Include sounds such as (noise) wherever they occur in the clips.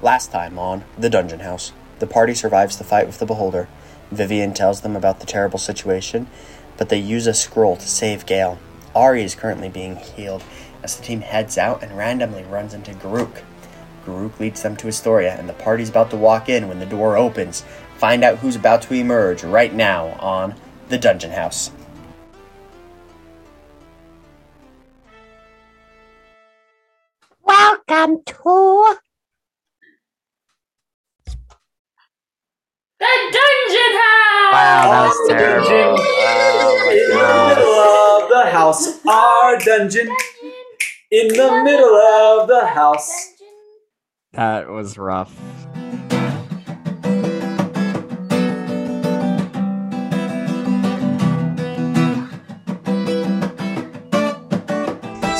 Last time on The Dungeon House, the party survives the fight with the Beholder. Vivian tells them about the terrible situation, but they use a scroll to save Gale. Ari is currently being healed as the team heads out and randomly runs into Garuk. Garuk leads them to Astoria, and the party's about to walk in when the door opens. Find out who's about to emerge right now on The Dungeon House. Welcome to The Dungeon House! Wow, that was oh, terrible. in the Oh middle of the house, our dungeon. In the middle of the house. That was rough.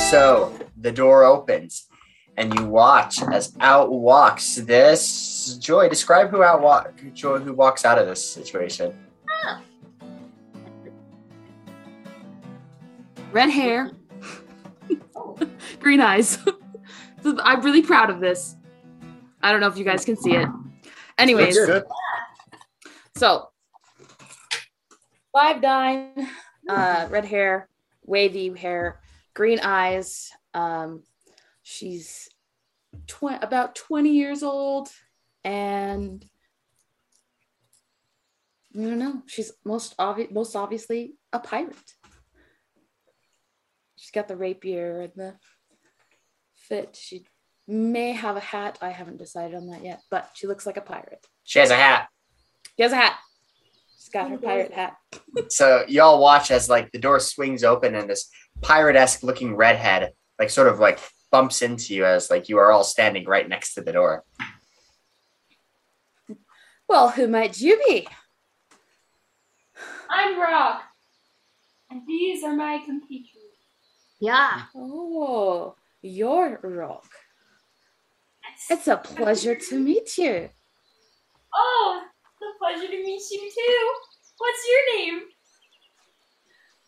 So the door opens, and you watch as out walks this Joy. Describe who out walk Joy who walks out of this situation. Red hair, (laughs) green eyes. (laughs) I'm really proud of this. I don't know if you guys can see it. Anyways, Good. so five dime, uh, red hair, wavy hair, green eyes. Um, she's tw- about 20 years old, and I don't know. She's most obvious, most obviously a pirate. She's got the rapier and the fit. She may have a hat. I haven't decided on that yet, but she looks like a pirate. She has a hat. She has a hat. She's got her pirate hat. (laughs) So y'all watch as like the door swings open and this pirate-esque looking redhead like sort of like bumps into you as like you are all standing right next to the door. Well, who might you be? I'm Rock, and these are my compatriots. yeah. Oh, you're Rock. It's a pleasure to meet you. Oh, it's a pleasure to meet you too. What's your name?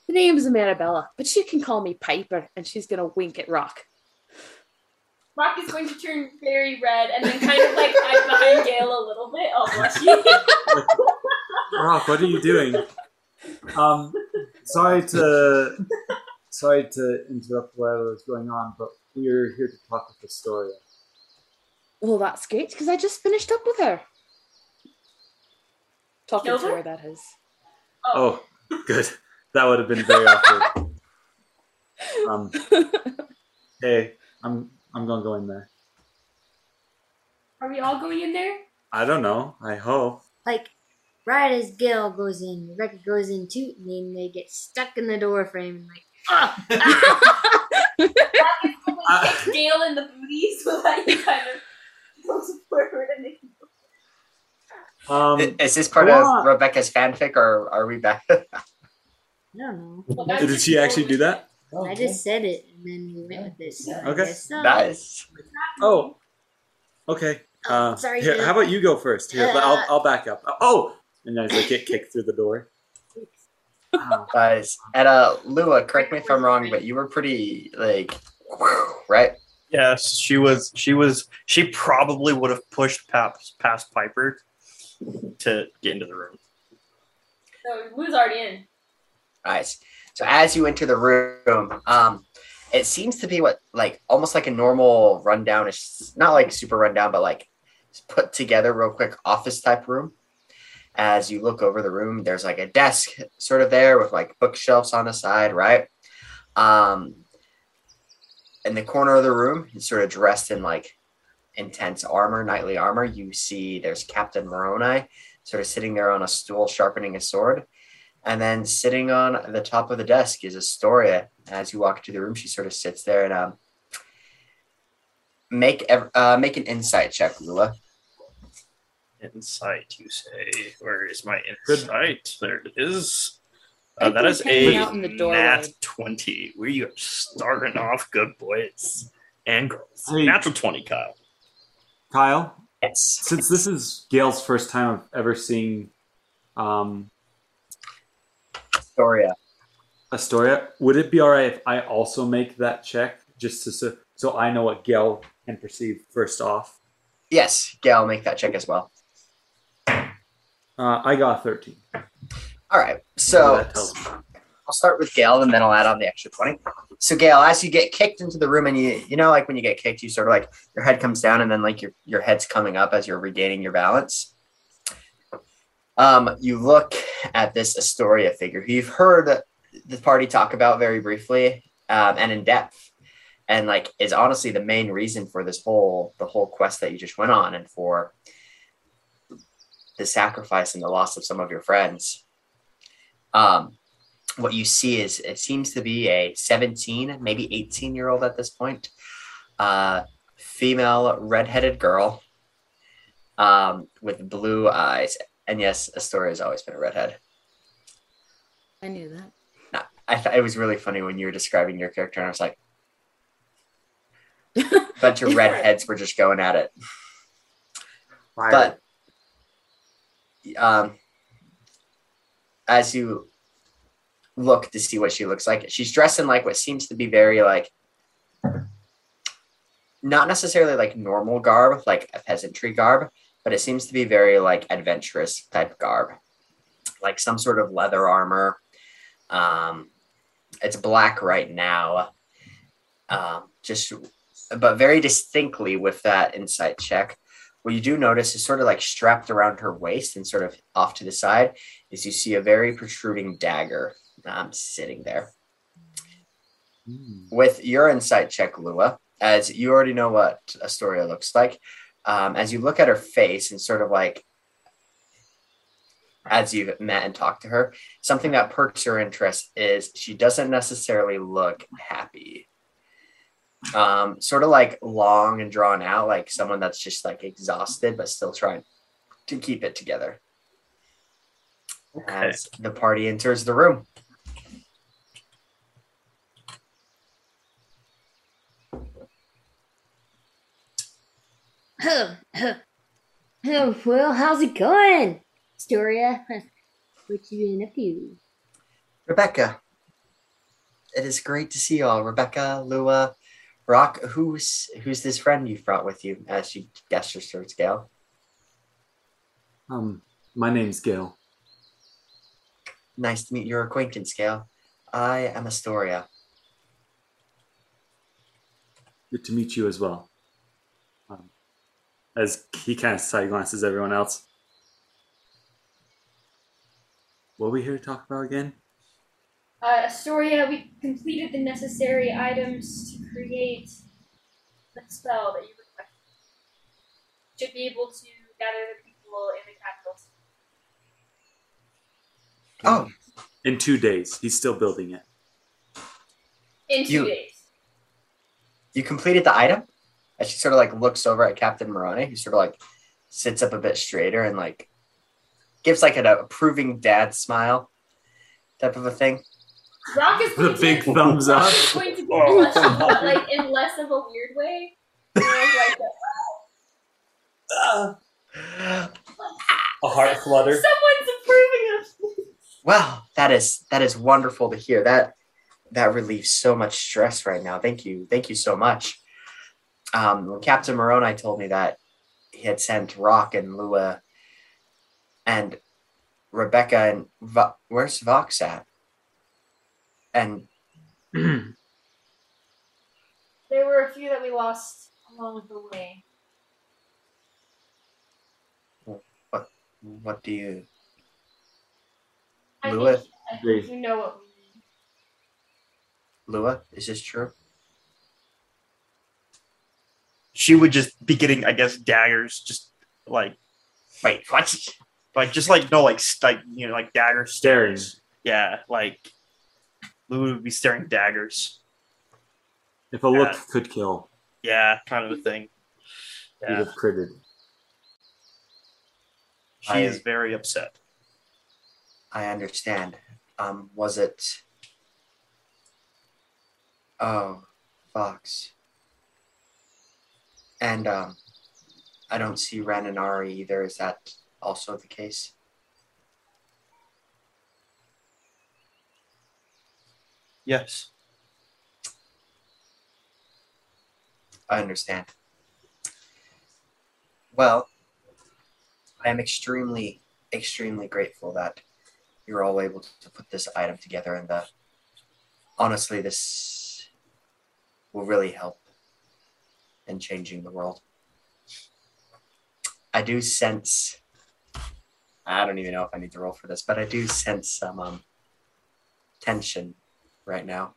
The name's Marabella, but she can call me Piper, and she's gonna wink at Rock. Rock is going to turn very red and then kind of like hide behind Gale a little bit. Oh, bless you. Rock, what are you doing? Um, sorry to sorry to interrupt whatever was going on, but we're here to talk with Astoria. Well, that's great because I just finished up with her. Talking Killed to her? her, that is. Oh, good. That would have been very awkward. (laughs) Um, hey, I'm I'm gonna go in there. Are we all going in there? I don't know. I hope. Like, right as Gil goes in, Rebecca goes in too, and then they get stuck in the door frame and like, ah. Is Uh, to kick Gale in the booty so that he kind of goes forward and they Um, Is this part What? of Rebecca's fanfic or are we back? (laughs) I don't know. Well, did she actually do that? I just said it, and then we went with this. so Okay. so. nice. Oh, okay. Uh, Oh, sorry, Here, how about you go first? Here, Uh, I'll, I'll back up. Oh, and as I get kicked through the door. Ow. (laughs) Guys, and uh, Lua, correct me if I'm wrong, but you were pretty like, right? Yes, she was. She was. She probably would have pushed past, past Piper to get into the room. So Lua's already in. Nice. So as you enter the room, um, it seems to be what like almost like a normal rundown. It's not like super rundown, but like put together real quick office type room. As you look over the room, there's like a desk sort of there with like bookshelves on the side, right? Um, in the corner of the room, he's sort of dressed in like intense armor, knightly armor. You see there's Captain Moroni sort of sitting there on a stool sharpening a sword. And then sitting on the top of the desk is Astoria. As you walk into the room, she sort of sits there and um, make ev- uh, make an insight check, Lula. Insight, you say? Where is my Good. insight? There it is. Uh, that is a out in the doorway. nat twenty. We are starting off good, boys and girls. Hey. Natural twenty, Kyle. Kyle, Yes. since this is Gail's first time of ever seeing um, Astoria. Astoria, would it be all right if I also make that check just to so, so I know what Gail can perceive first off? Yes, Gail, make that check as well. Uh, I got 13. All right. So that tells me. I'll start with Gail and then I'll add on the extra 20. So Gail, as you get kicked into the room and you you know like when you get kicked, you sort of like your head comes down and then like your your head's coming up as you're regaining your balance. Um, you look at this Astoria figure who you've heard the party talk about very briefly um, and in depth, and like is honestly the main reason for this whole the whole quest that you just went on and for the sacrifice and the loss of some of your friends. Um, what you see is it seems to be a 17, maybe 18 year old at this point, uh, female redheaded girl um, with blue eyes. And yes, Astoria has always been a redhead. I knew that. No, I thought it was really funny when you were describing your character, and I was like, a (laughs) bunch of redheads were just going at it. But um, as you look to see what she looks like, she's dressed in like what seems to be very like not necessarily like normal garb, like a peasantry garb, but it seems to be very like adventurous type garb, like some sort of leather armor. Um, it's black right now, um, just but very distinctly with that insight check. What you do notice is sort of like strapped around her waist and sort of off to the side is you see a very protruding dagger um, sitting there. Hmm. With your insight check, Lua, as you already know what Astoria looks like, um, as you look at her face and sort of like as you've met and talked to her, something that perks your interest is she doesn't necessarily look happy. Um, sort of like long and drawn out, like someone that's just like exhausted but still trying to keep it together. Okay. As the party enters the room. Well, how's it going, Astoria? (laughs) What you been up to? Rebecca. It is great to see you all. Rebecca, Lua, Rock, who's who's this friend you've brought with you? As she gestures towards Gail. Um, my name's Gail. Nice to meet your acquaintance, Gail. I am Astoria. Good to meet you as well. As he kind of side glances everyone else. What are we here to talk about again? Uh, Astoria, we completed the necessary items to create the spell that you requested. Should be able to gather the people in the capital. Oh, In two days. He's still building it. In two You- days. you completed the item? As she sort of like looks over at Captain Moroni, who sort of like sits up a bit straighter and like gives like an approving dad smile type of a thing. Rock is The big to, thumbs up. Rock going to be blushing, (laughs) but like in less of a weird way. More like a, A heart flutter. Someone's approving of Well, that is that is wonderful to hear. That that relieves so much stress right now. Thank you, thank you so much. Um, when Captain Moroni told me that he had sent Rock and Lua and Rebecca and Vo- where's Vox at? And (clears throat) There were a few that we lost along the way. what What do you? I Lua? think, I think you know what we need. Lua, is this true? She would just be getting, I guess, daggers, just like, Wait, what? like, just like no, like, st- like you know, like dagger Staring. stares. Yeah, like Lou would be staring daggers. If a look could kill, Yeah, kind of a thing. he'd have critted. she I- is very upset. I understand. Um, was it? Oh, Vox. And um, I don't see Ren and Ari either. Is that also the case? Yes. I understand. Well, I am extremely, extremely grateful that you're all able to put this item together, and that honestly, this will really help in changing the world. I do sense. I don't even know if I need to roll for this, but I do sense some um, tension right now.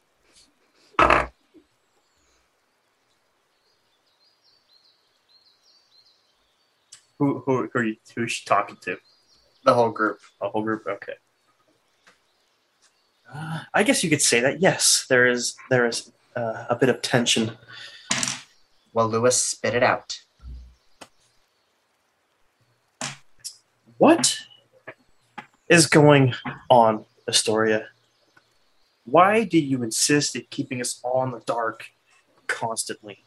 Who who who are you who's she talking to? The whole group. The whole group. Okay. Uh, I guess you could say that. Yes, there is there is uh, a bit of tension. Well, Lewis, spit it out. What is going on, Astoria? Why do you insist at keeping us all in the dark constantly?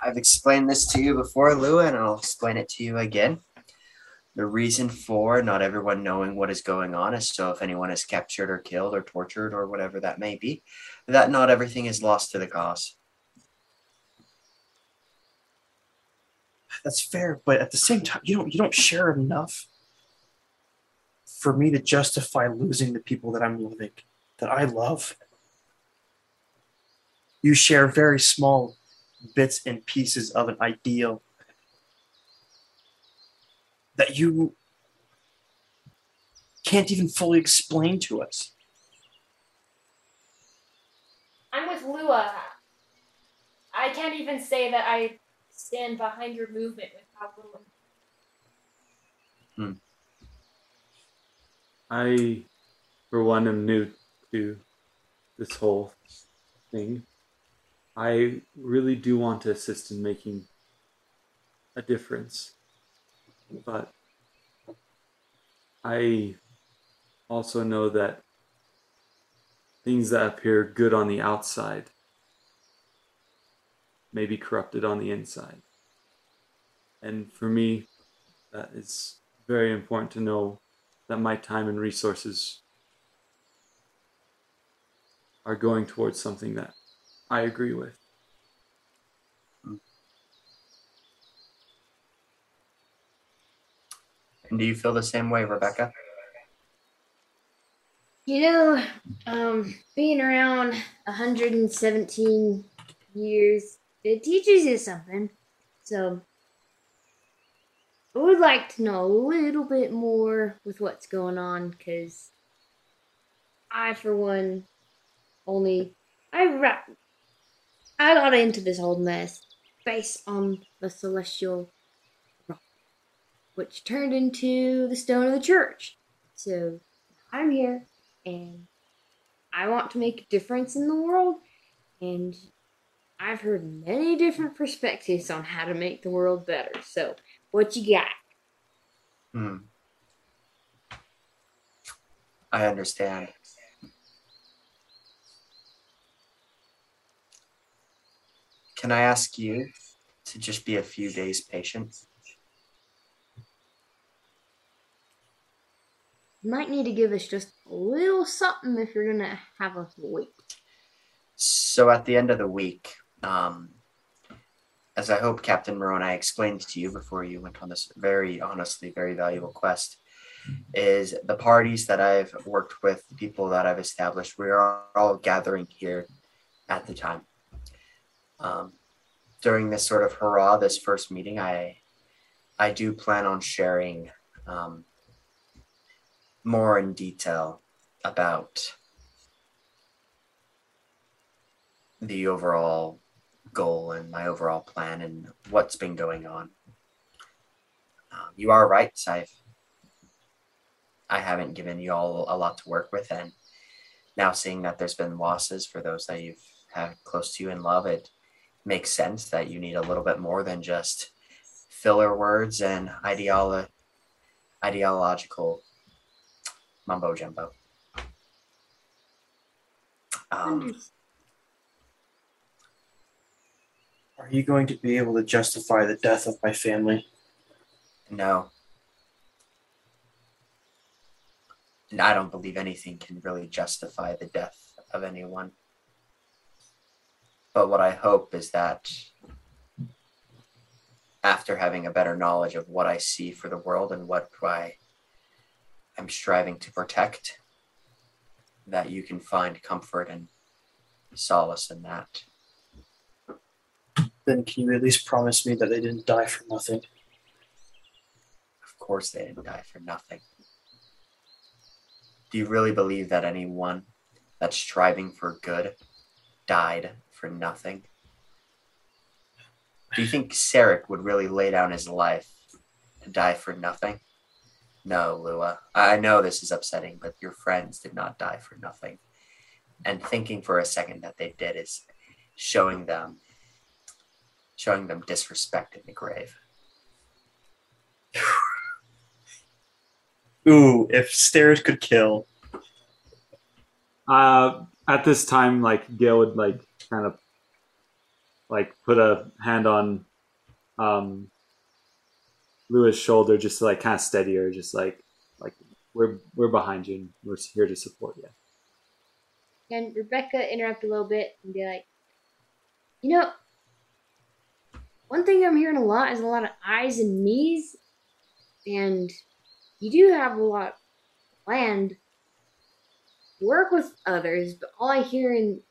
I've explained this to you before, Lua, and I'll explain it to you again. The reason for not everyone knowing what is going on is so if anyone is captured or killed or tortured or whatever that may be, that not everything is lost to the cause. That's fair, but at the same time, you don't you don't share enough for me to justify losing the people that I'm loving, that I love. You share very small bits and pieces of an ideal that you can't even fully explain to us. I'm with Lua. I can't even say that I stand behind your movement with how little. Hmm. I, for one, am new to this whole thing. I really do want to assist in making a difference. But I also know that things that appear good on the outside may be corrupted on the inside. And for me, that is very important to know that my time and resources are going towards something that I agree with. And do you feel the same way, Rebecca? You know, um, being around 117 years, it teaches you something. So, I would like to know a little bit more with what's going on because I, for one, only I ra- I got into this whole mess based on the celestial rock, which turned into the stone of the church. So I'm here, and I want to make a difference in the world, and I've heard many different perspectives on how to make the world better. So, what you got? Hmm. I understand. Can I ask you to just be a few days patient? You might need to give us just a little something if you're gonna have us wait. So at the end of the week, um, as I hope Captain Moroni explained to you before you went on this very honestly very valuable quest, is the parties that I've worked with, the people that I've established, we are all gathering here at the time. Um, during this sort of hurrah, this first meeting, I I do plan on sharing um, more in detail about the overall goal and my overall plan and what's been going on. Um, you are right, Saif. I haven't given you all a lot to work with, and now seeing that there's been losses for those that you've had close to you and love, it makes sense that you need a little bit more than just filler words and ideolo- ideological mumbo jumbo. Um, Are you going to be able to justify the death of my family? No. And I don't believe anything can really justify the death of anyone. But what I hope is that after having a better knowledge of what I see for the world and what I am striving to protect, that you can find comfort and solace in that. Then can you at least promise me that they didn't die for nothing? Of course, they didn't die for nothing. Do you really believe that anyone that's striving for good died for nothing? Do you think Sarek would really lay down his life to die for nothing? No, Lua. I know this is upsetting, but your friends did not die for nothing. And thinking for a second that they did is showing them showing them disrespect in the grave. (sighs) Ooh, if stairs could kill. Uh, at this time, like Gail would like kind of like put a hand on um Lewis' shoulder just to like kind of steady her, just like like we're we're behind you and we're here to support you. And Rebecca interrupt a little bit and be like, you know, one thing I'm hearing a lot is a lot of eyes and knees, and you do have a lot planned. Work with others, but all I hear in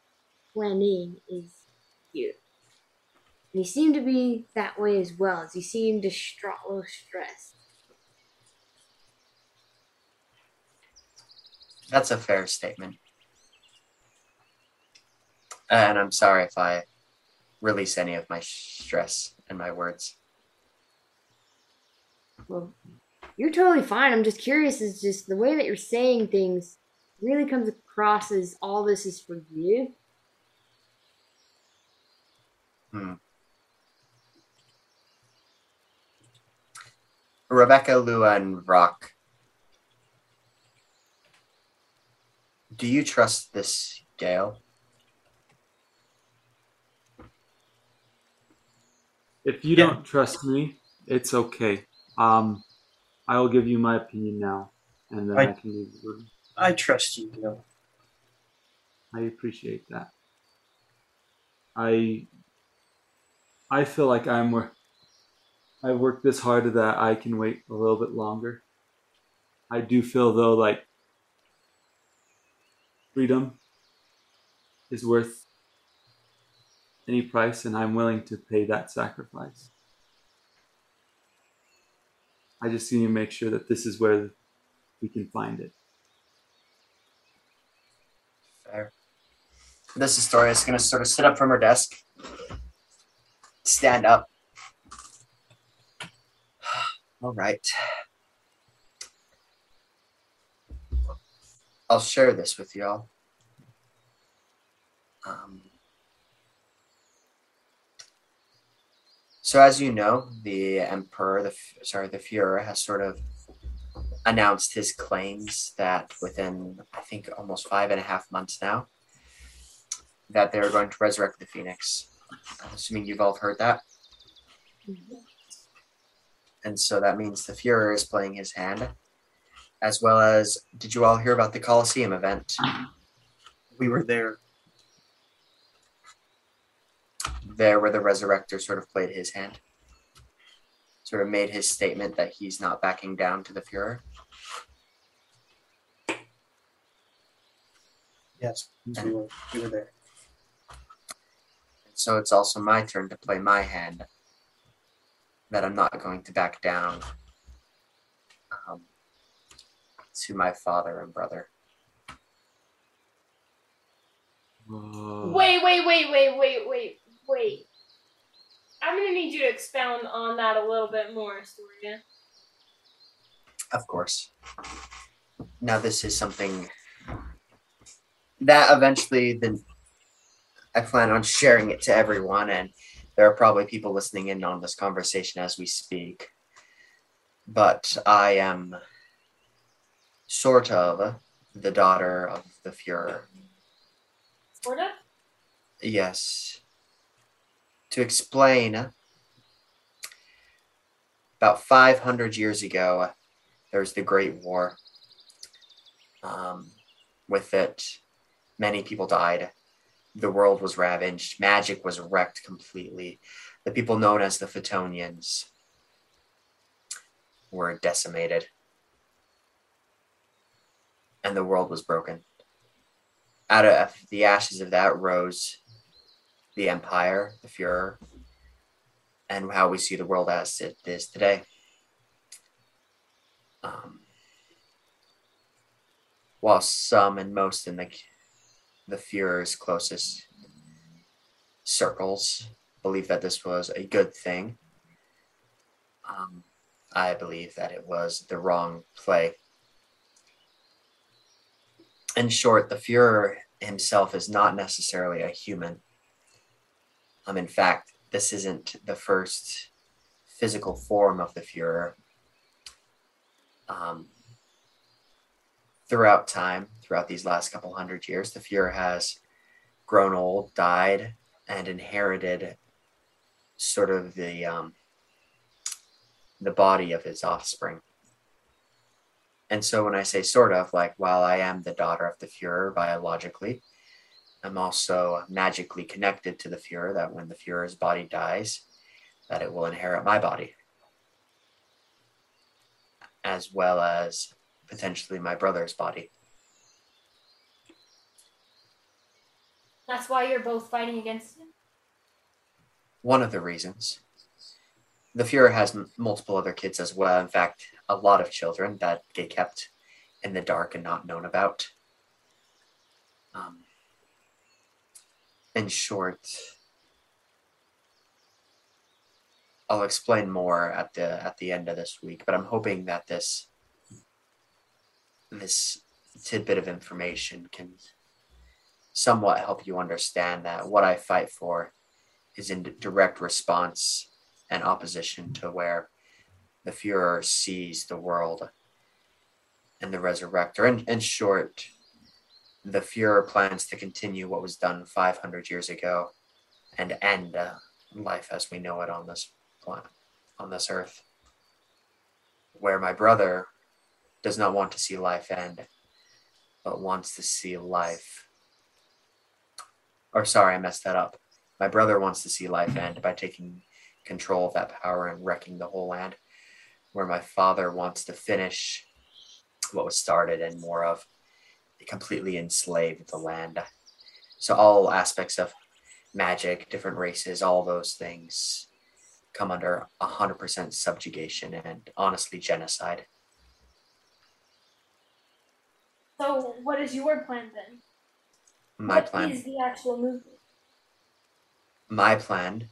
planning is you. And you seem to be that way as well, as you seem distraught, little stressed. That's a fair statement. And I'm sorry if I release any of my stress in my words. Well, you're totally fine. I'm just curious. Is just the way that you're saying things really comes across as all this is for you. Hmm. Rebecca, Lua, and Rock. Do you trust this Gale? If you Yeah. don't trust me, it's okay. Um, I will give you my opinion now, and then I, I- can leave the room. I trust you, Gil. I appreciate that. I I feel like I'm where I worked this hard that I can wait a little bit longer. I do feel though like freedom is worth any price and I'm willing to pay that sacrifice. I just need to make sure that this is where we can find it. Fair. This is going to sort of sit up from her desk, stand up. (sighs) All right. I'll share this with y'all. Um, so, as you know, the emperor, the sorry, the Führer has sort of announced his claims that within, I think, almost five and a half months now, that they're going to resurrect the Phoenix. I'm assuming you've all heard that. Mm-hmm. And so that means the Führer is playing his hand, as well as, did you all hear about the Colosseum event? We were there. There, where the Resurrector sort of played his hand, sort of made his statement that he's not backing down to the Führer. Yes, we were. We were there. So it's also my turn to play my hand. That I'm not going to back down um, to my father and brother. Whoa. Wait, wait, wait, wait, wait, wait, wait. I'm gonna need you to expound on that a little bit more, Astoria. Of course. Now this is something that eventually then I plan on sharing it to everyone and there are probably people listening in on this conversation as we speak. But I am sort of the daughter of the Fuhrer. Sort of? Yes. To explain, about 500 years ago, there was the Great War. Um, with it, many people died. The world was ravaged. Magic was wrecked completely. the people known as the Phtonians were decimated. And the world was broken. Out of the ashes of that rose the Empire, the Fuhrer, and how we see the world as it is today. Um, while some and most in the the Fuhrer's closest circles believe that this was a good thing, um, I believe that it was the wrong play. In short, the Fuhrer himself is not necessarily a human. Um, in fact, this isn't the first physical form of the Fuhrer. Um, throughout time, throughout these last couple hundred years, the Fuhrer has grown old, died, and inherited sort of the um, the body of his offspring. And so when I say sort of, like while I am the daughter of the Fuhrer biologically, I'm also magically connected to the Fuhrer that when the Fuhrer's body dies, that it will inherit my body. As well as potentially my brother's body. That's why you're both fighting against him. One of the reasons. The Fuhrer has m- multiple other kids as well. In fact, a lot of children that get kept in the dark and not known about. Um, in short, I'll explain more at the at the end of this week, but I'm hoping that this this tidbit of information can somewhat help you understand that what I fight for is in direct response and opposition to where the Fuhrer sees the world and the Resurrector. In, in short, the Fuhrer plans to continue what was done 500 years ago and end uh, life as we know it on this planet, on this earth. Where my brother does not want to see life end, but wants to see life. Or, sorry, I messed that up. My brother wants to see life end by taking control of that power and wrecking the whole land. Where my father wants to finish what was started and more of completely enslaved the land. So, all aspects of magic, different races, all those things come under 100% subjugation and honestly genocide. So, what is your plan then? My What plan. is the actual movement? my plan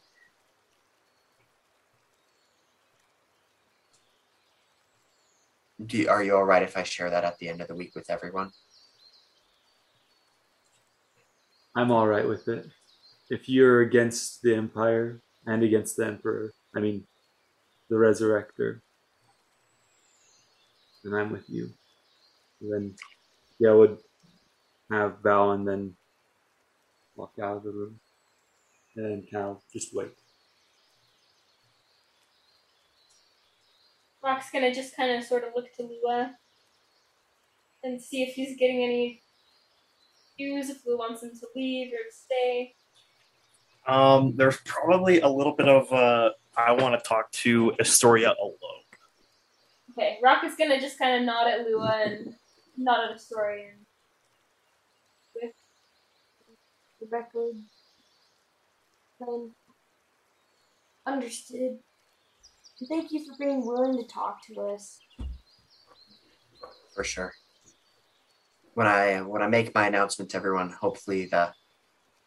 do you, are you all right if i share that at the end of the week with everyone I'm all right with it. If you're against the Empire and against the Emperor, I mean, the Resurrector, then I'm with you. then, yeah, I would have bow and then walk out of the room. And Cal just wait. Rock's gonna just kind of sort of look to Lua and see if he's getting any cues, if Lua wants them to leave or stay. Um, there's probably a little bit of uh, I want to talk to Astoria alone. Okay, Rock is gonna just kind of nod at Lua and nod at Astoria. And with Rebecca. Um, understood. Thank you for being willing to talk to us. for sure when i when i make my announcement to everyone hopefully the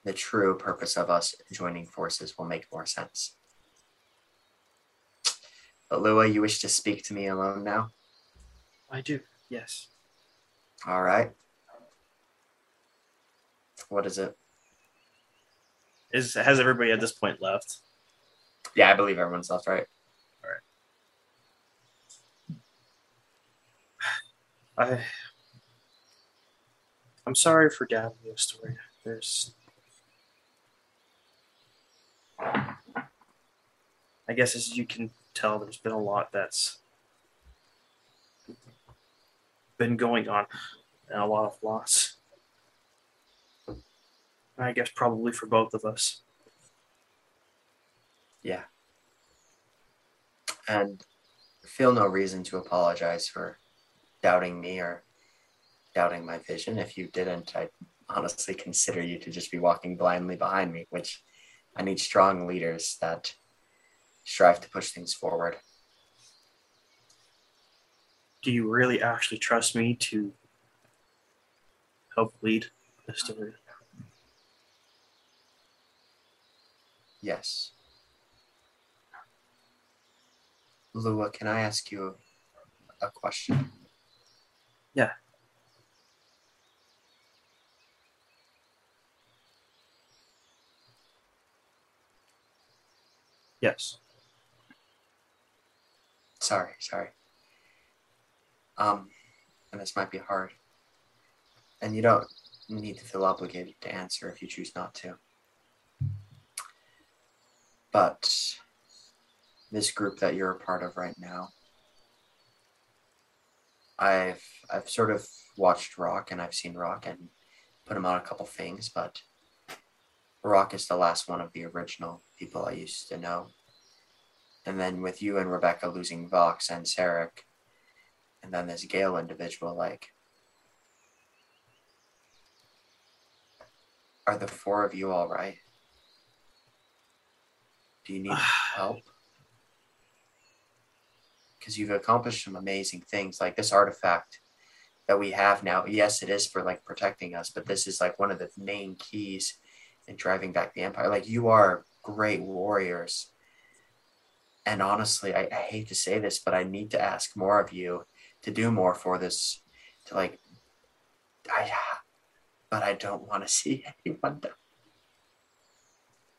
the true purpose of us joining forces will make more sense but lua you wish to speak to me alone now I do. Yes. all right what is it Is has everybody at this point left? yeah i believe everyone's left right All right. (sighs) I I'm sorry for doubting you, Astoria. There's I guess as you can tell, there's been a lot that's been going on and a lot of loss. I guess probably for both of us. Yeah. And feel no reason to apologize for doubting me or doubting my vision. If you didn't, I'd honestly consider you to just be walking blindly behind me, which I need strong leaders that strive to push things forward. Do you really actually trust me to help lead the story? Yes. Lua, can I ask you a question? Yeah. Yes. Sorry, sorry. Um, and this might be hard. And you don't need to feel obligated to answer if you choose not to. But this group that you're a part of right now, I've I've sort of watched Rock and I've seen Rock and put him on a couple things, but Rock is the last one of the original people I used to know. And then with you and Rebecca losing Vox and Sarek, and then this Gale individual, like, are the four of you all right? Do you need (sighs) help? Because you've accomplished some amazing things, like this artifact that we have now. Yes, it is for like protecting us, but this is like one of the main keys in driving back the empire. Like you are great warriors. And honestly, I, I hate to say this, but I need to ask more of you to do more for this. To like, I, but I don't want to (laughs) see anyone die.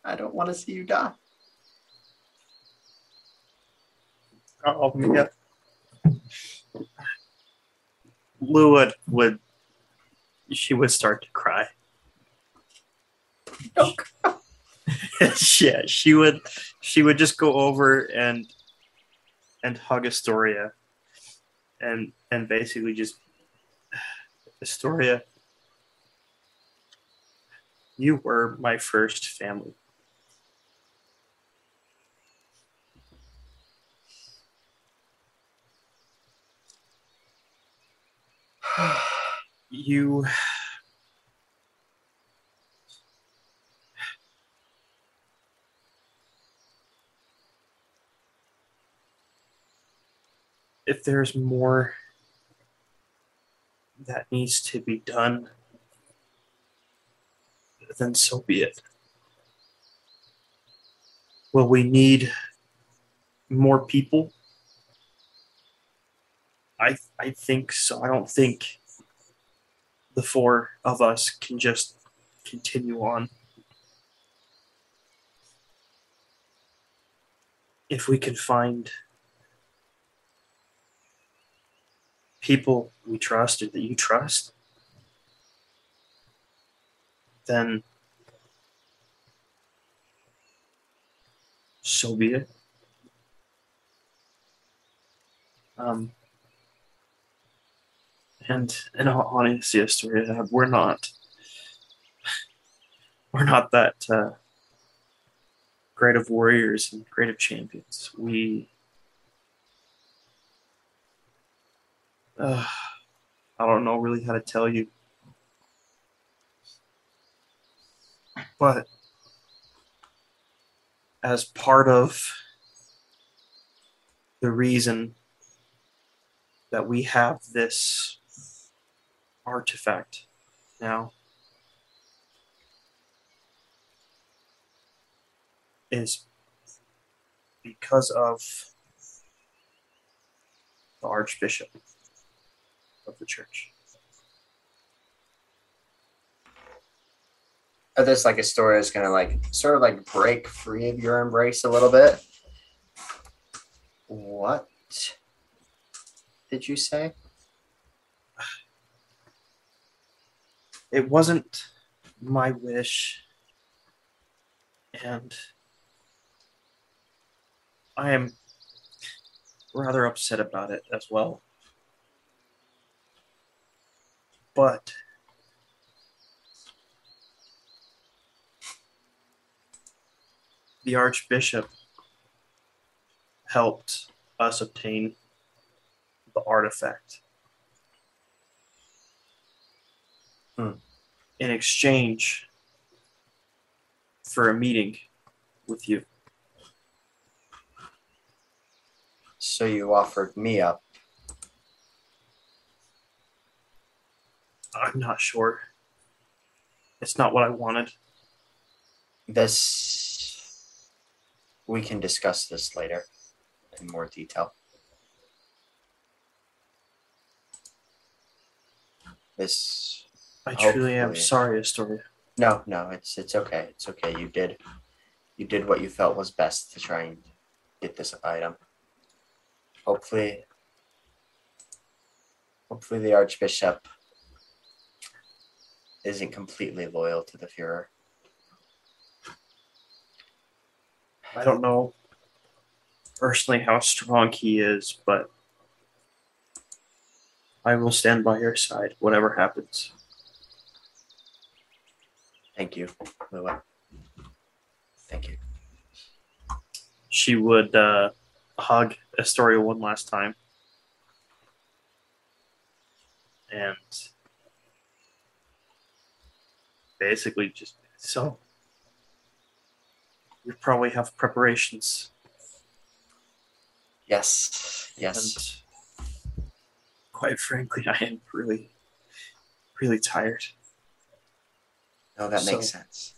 I don't want to see you die. Oh, yeah. Lua would, she would start to cry. (laughs) Yeah, she would, she would just go over and, and hug Astoria, and and basically just, (sighs) Astoria, you were my first family. (sighs) you if there's more that needs to be done then so be it will we need more people I I think so. I don't think the four of us can just continue on. If we can find people we trust or that you trust, then so be it. Um, and in all honesty, Astoria, we're not (laughs) we're not that uh, great of warriors and great of champions. We uh, (sighs) I don't know really how to tell you, but as part of the reason that we have this artifact now is because of the archbishop of the church. This like Astoria is gonna like sort of like break free of your embrace a little bit. What did you say? It wasn't my wish, and I am rather upset about it as well. But the Archbishop helped us obtain the artifact. Hmm. In exchange for a meeting with you. So you offered me up. I'm not sure. It's not what I wanted. This. We can discuss this later in more detail. This. I truly am sorry, Astoria. No, no, it's it's okay. It's okay. You did, you did what you felt was best to try and get this item. Hopefully, hopefully the Archbishop isn't completely loyal to the Führer. I don't know personally how strong he is, but I will stand by your side, whatever happens. Thank you, Lua. Thank you. She would uh, hug Astoria one last time. And basically just so you probably have preparations Yes, yes. and quite frankly I am really really tired. No, that so- makes sense.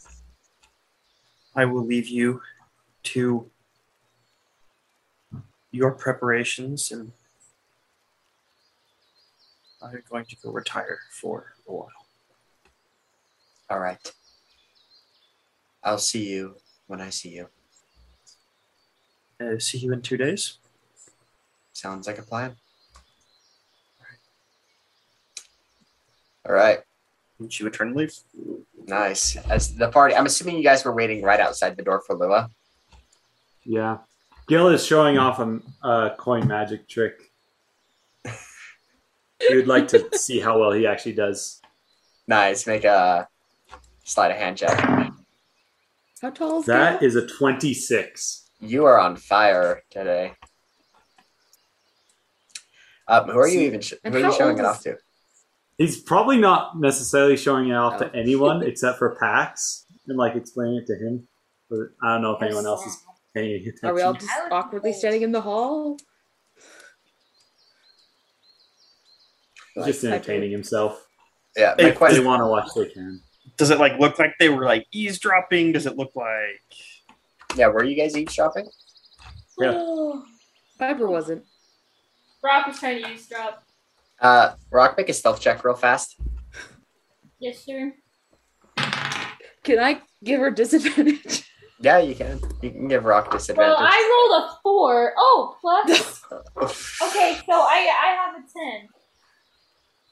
I will leave you to your preparations and I'm going to go retire for a while. All right. I'll see you when I see you. Uh, see you in two days. Sounds like a plan. All right. And she would turn and leave. Nice. As the party, I'm assuming you guys were waiting right outside the door for Lua. Yeah. Gil is showing off a, a coin magic trick. (laughs) He would like to see how well he actually does. Nice. Make a sleight of hand check. How tall is That Gil? is a 26. You are on fire today. Um, who are you even? Sh- who are you showing old it is- off to? He's probably not necessarily showing it off Oh. to anyone (laughs) except for Pax and like explaining it to him. But I don't know if anyone else is paying attention. Are we all just awkwardly standing in the hall? He's just entertaining himself. Yeah. If they want to watch, they can. Does it like look like they were like eavesdropping? Does it look like Yeah. Were you guys eavesdropping? Yeah. (gasps) Piper wasn't. Rock was trying to eavesdrop. Uh, Rock, make a stealth check real fast. Yes, sir. Can I give her disadvantage? (laughs) Yeah, you can. You can give Rock disadvantage. Well. I rolled a four. Oh, plus. (laughs) okay, so I I have a ten.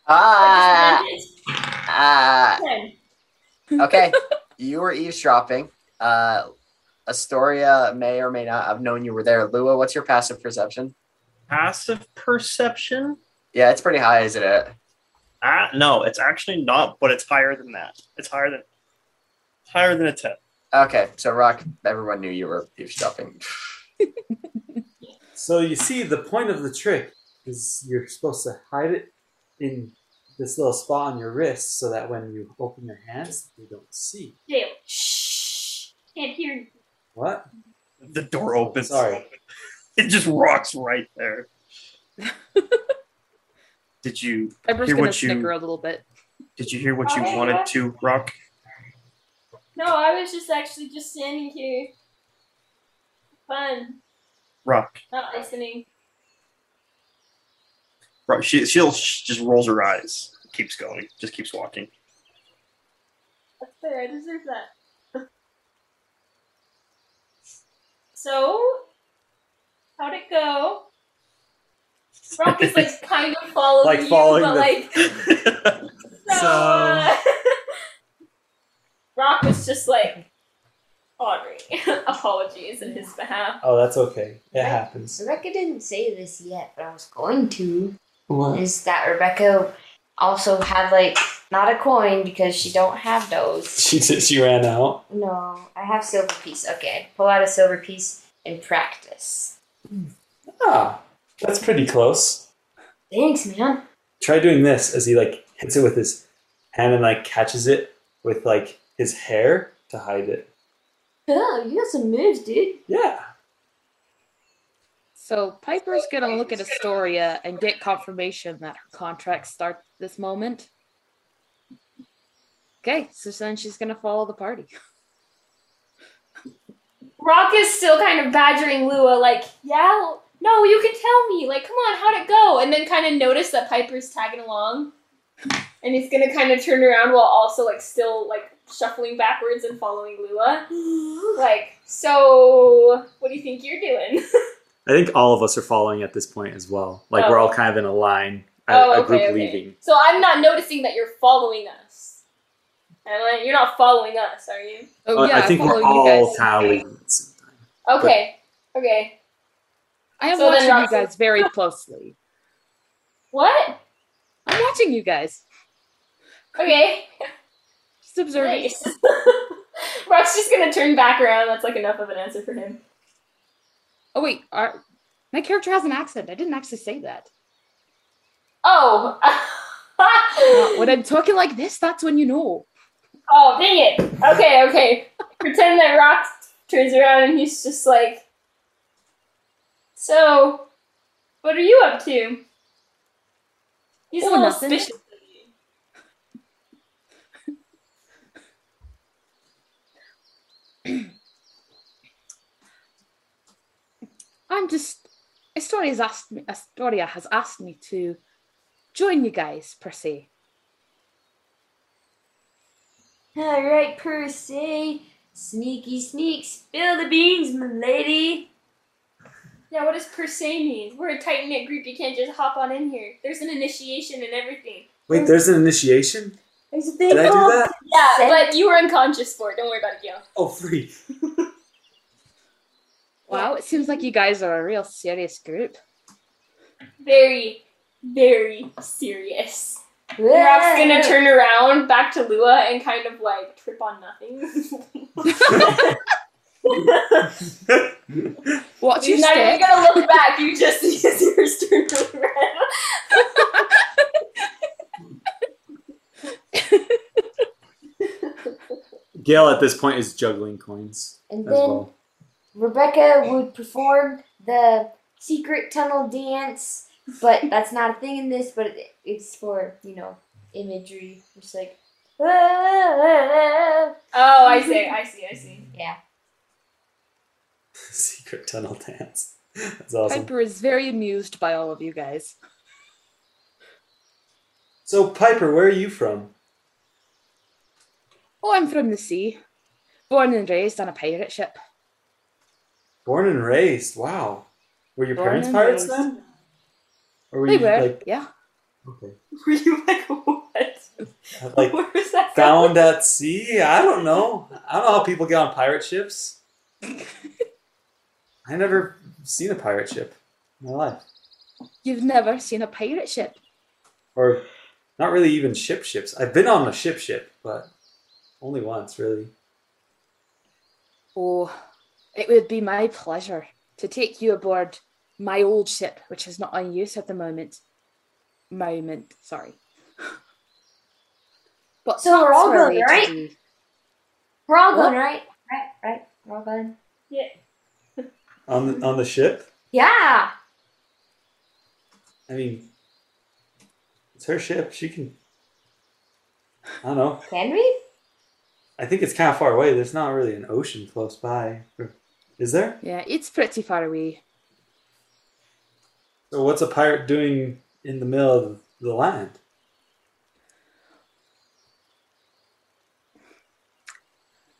Ah. A disadvantage. Ah. Ten. Okay, you were eavesdropping. Uh, Astoria may or may not have known you were there. Lua, what's your passive perception? passive perception? Yeah, it's pretty high, isn't it? Ah, no, it's actually not, but it's higher than that. It's higher than higher than a ten. Okay, so Rock, everyone knew you were eavesdropping. (laughs) So you see, the point of the trick is you're supposed to hide it in this little spot on your wrist so that when you open your hands, you don't see. Dale. Shh. Can't hear. anything. What? The door opens. Sorry. It just rocks right there. (laughs) Did you Piper's Hear gonna what you- snicker a little bit. did you hear what you Okay, wanted yeah. to rock? No, I was just actually just standing here. Fun. Rock. Not listening. Rock. She she'll she just rolls her eyes. Keeps going. Just keeps walking. That's fair. I deserve that. so, how'd it go? Rock is like (laughs) kind of following Like you, following but the- like (laughs) so. uh, (laughs) Rock was just like, Audrey, apologies in his behalf. Oh, that's okay. It Right. happens. Rebecca didn't say this yet, but I was going to. What? Is that Rebecca also had like not a coin because she don't have those. She she ran out. No, I have silver piece. Okay, pull out a silver piece and practice. Ah, that's pretty close. Thanks, man. Try doing this as he like hits it with his hand and like catches it with like his hair to hide it. Oh, you got some moves, dude. Yeah. So Piper's gonna look at Astoria and get confirmation that her contract starts this moment. Okay, so then she's gonna follow the party. (laughs) Rock is still kind of badgering Lua, like, yeah, no, you can tell me. Like, come on, how'd it go? And then kind of notice that Piper's tagging along. And he's gonna kind of turn around while also, like, still, like, shuffling backwards and following Lua. (gasps) Like, so, what do you think you're doing? (laughs) I think all of us are following at this point as well. Like Oh. we're all kind of in a line, a, oh, a group okay. leaving. So I'm not noticing that you're following us. And like, you're not following us, are you? Oh Uh, yeah, I think follow we're all guys. kind of leaving at the same time. Okay. Okay. I am So watching you Roxy- guys very closely. What? I'm watching you guys. Okay. Just observing. Nice. (laughs) Rock's just gonna turn back around. That's like enough of an answer for him. Oh wait, our, my character has an accent. I didn't actually say that. Oh. Uh, (laughs) when I'm talking like this, that's when you know. oh, dang it. Okay, okay. Pretend that Rock turns around and he's just like, So, what are you up to? He's a Oh, little nothing. suspicious I'm just Astoria has asked me Astoria has asked me to join you guys per se. All right, per se. Sneaky sneak, spill the beans, my lady. Yeah, what does per se mean? We're a tight knit group. You can't just hop on in here. There's an initiation and everything. Wait, there's an initiation. There's a thing Did I do called that? Yeah, but you were unconscious for it. Don't worry about it, Gail. Oh, free. (laughs) Wow, it seems like you guys are a real serious group. Very, very serious. Rock's gonna turn around back to Lua and kind of like trip on nothing. (laughs) Watch your He's not even step. gonna look back. You just see his ears turn around. Gail at this point is juggling coins And as then well. Rebecca would perform the secret tunnel dance, but that's not a thing in this. But it, it's for you know imagery. Just like Oh, I see. I see. I see. (laughs) yeah. Secret tunnel dance. That's awesome. Piper is very amused by all of you guys. So, Piper, where are you from? Oh, I'm from the sea. Born and raised on a pirate ship. Born and raised. Wow. Were your Born parents pirates raised. then? Or were They you were, like yeah. okay, (laughs) Were you like what? like Where was that? found at sea? I don't know. I don't know how people get on pirate ships. (laughs) I never seen a pirate ship in my life, You've never seen a pirate ship. or not really even ship ships. I've been on a ship ship, but only once really. Oh, it would be my pleasure to take you aboard my old ship, which is not in use at the moment. Moment, sorry. (laughs) But So we're all for going, right? day. We're all What? going right, right, right. We're all going. Yeah. (laughs) On the on the ship. Yeah. I mean, it's her ship. She can. I don't know. Can we? I think it's kind of far away. There's not really an ocean close by. Or- Is there? Yeah, it's pretty far away. So what's a pirate doing in the middle of the land?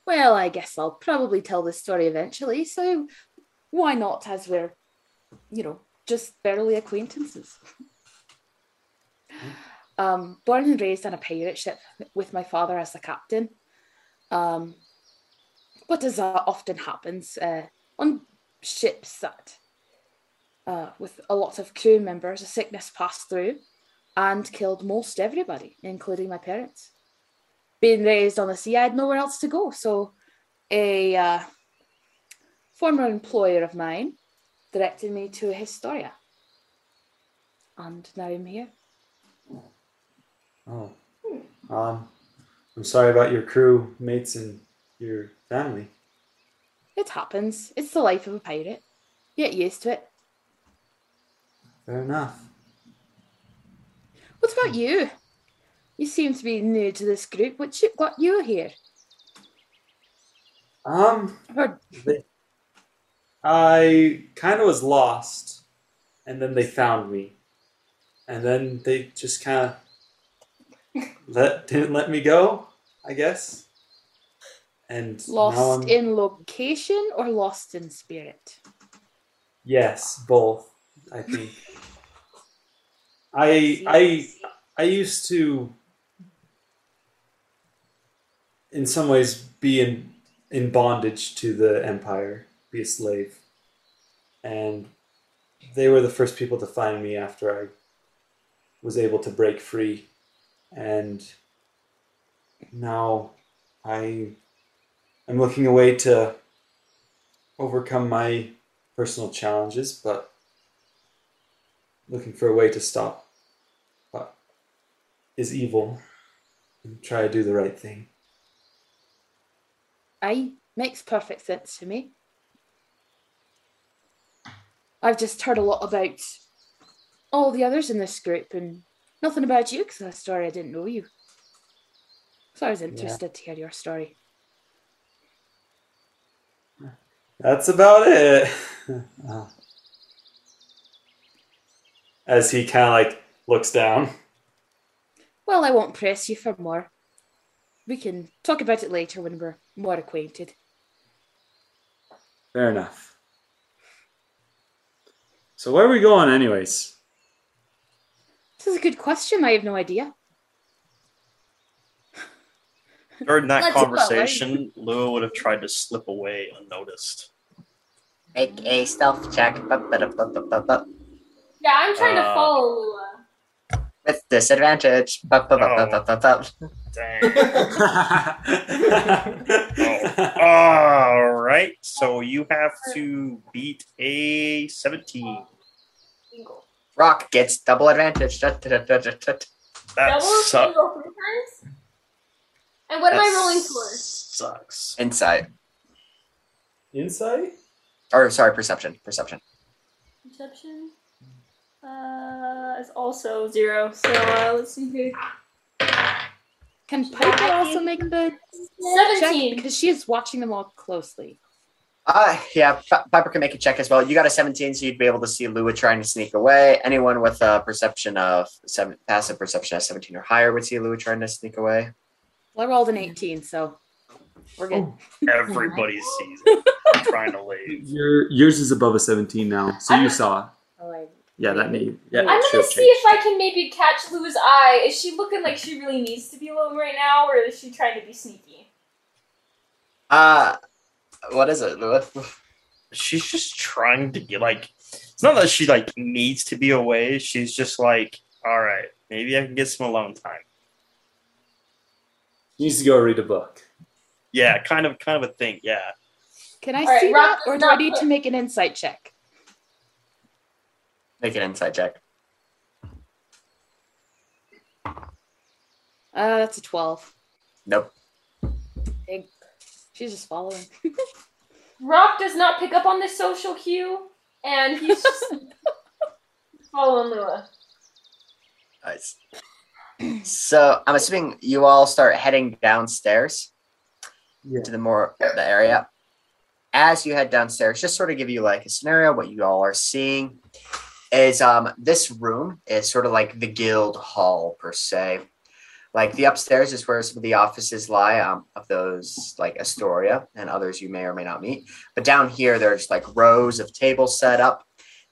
Well, I guess I'll probably tell this story eventually, so why not as we're, you know, just barely acquaintances. um, born and raised on a pirate ship with my father as the captain. Um, but as uh, often happens uh, on ships that, uh, with a lot of crew members, a sickness passed through and killed most everybody, including my parents being raised on the sea, I had nowhere else to go. So, a uh, former employer of mine directed me to Astoria. And now I'm here. Oh. Um, I'm sorry about your crew, mates, and your family. It happens. It's the life of a pirate. Get used to it. Fair enough. What about you? You seem to be new to this group. What you got you here? Um, Or I kind of was lost, and then they found me, and then they just kind of (laughs) let didn't let me go. I guess. And lost in location or lost in spirit? Yes, both. I think. (laughs) I I I used to, in some ways, be in in bondage to the empire, be a slave, and they were the first people to find me after I was able to break free, and now I I'm looking a way to overcome my personal challenges, but looking for a way to stop what is evil and try to do the right thing. Aye, makes perfect sense to me. I've just heard a lot about all the others in this group and nothing about you because I story I didn't know you. So I was interested to hear your story. That's about it. (laughs) As he kind of like looks down. Well, I won't press you for more. We can talk about it later when we're more acquainted. Fair enough. So where are we going, anyways? This is a good question. I have no idea. During that Let's go, conversation, Lua would have tried to slip away unnoticed. Make a stealth check. Yeah, I'm trying to Uh, follow Lua. With disadvantage. Ba-ba-ba-ba-ba-ba. Dang. (laughs) All right. So you have to beat a 17. Rock gets double advantage. That Double sucks. Single three times? And what am I rolling for? Sucks. Insight. Insight? Or sorry, perception. Perception. Perception. Uh, is also zero. So uh, let's see here. Can Piper also make the check? Seventeen. Because she is watching them all closely. Uh, yeah, P- Piper can make a check as well. You got a 17, so you'd be able to see Lua trying to sneak away. Anyone with a perception of seven, passive perception of 17 or higher would see Lua trying to sneak away. Well, I rolled an 18, so we're good. Everybody (laughs) sees it. I'm trying to leave. (laughs) Your yours is above a 17 now, so you saw. Oh, I- Yeah, that need. Yeah, I'm it gonna see if I can maybe catch Lou's eye. Is she looking like she really needs to be alone right now, or is she trying to be sneaky? Uh, what is it, Lua? She's just trying to get like. It's not that she like needs to be away. She's just like, all right, maybe I can get some alone time. She needs to go read a book. Yeah, kind of, kind of a thing. Yeah. Can I All right, see Rock that, or does do I need to make an insight check? Make an insight check. Uh, that's a 12. Nope. Big. She's just following. (laughs) Rock does not pick up on this social cue, and he's just (laughs) following Lua. Nice. So I'm assuming you all start heading downstairs Yeah. to the more the area. As you head downstairs, just sort of give you like a scenario, what you all are seeing is um this room is sort of like the guild hall per se. Like the upstairs is where some of the offices lie um, of those like Astoria and others you may or may not meet. But down here, there's like rows of tables set up.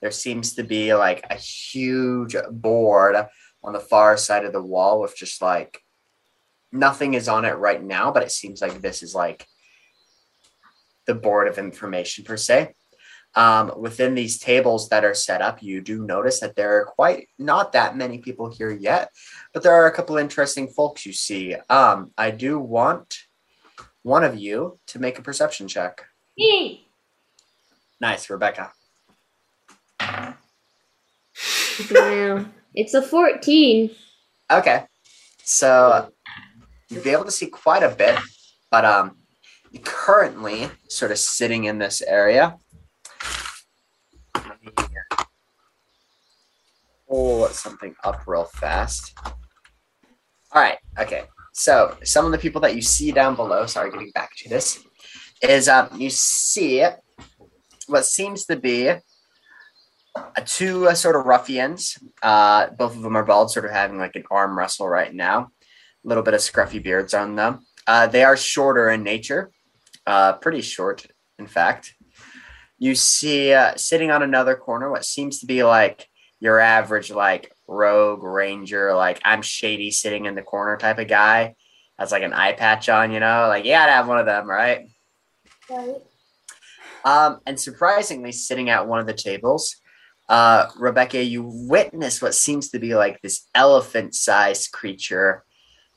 There seems to be like a huge board on the far side of the wall with just like nothing is on it right now, but it seems like this is like the board of information per se. Um, within these tables that are set up, you do notice that there are quite not that many people here yet, but there are a couple interesting folks you see. Um, I do want one of you to make a perception check. Me. Nice, Rebecca. (laughs) It's a 14. Okay. So you'll be able to see quite a bit, but um currently sort of sitting in this area. Pull something up real fast. All right. Okay. So some of the people that you see down below, sorry, getting back to this, is um you see what seems to be two uh, sort of ruffians. Uh, both of them are bald, sort of having like an arm wrestle right now. A little bit of scruffy beards on them. Uh, they are shorter in nature, uh, pretty short, in fact. You see uh, sitting on another corner what seems to be like your average like rogue ranger, like I'm shady sitting in the corner type of guy. Has like an eye patch on, you know, like you gotta have one of them, right? Right. Um, and surprisingly, sitting at one of the tables, uh, Rebecca, you witness what seems to be like this elephant sized creature,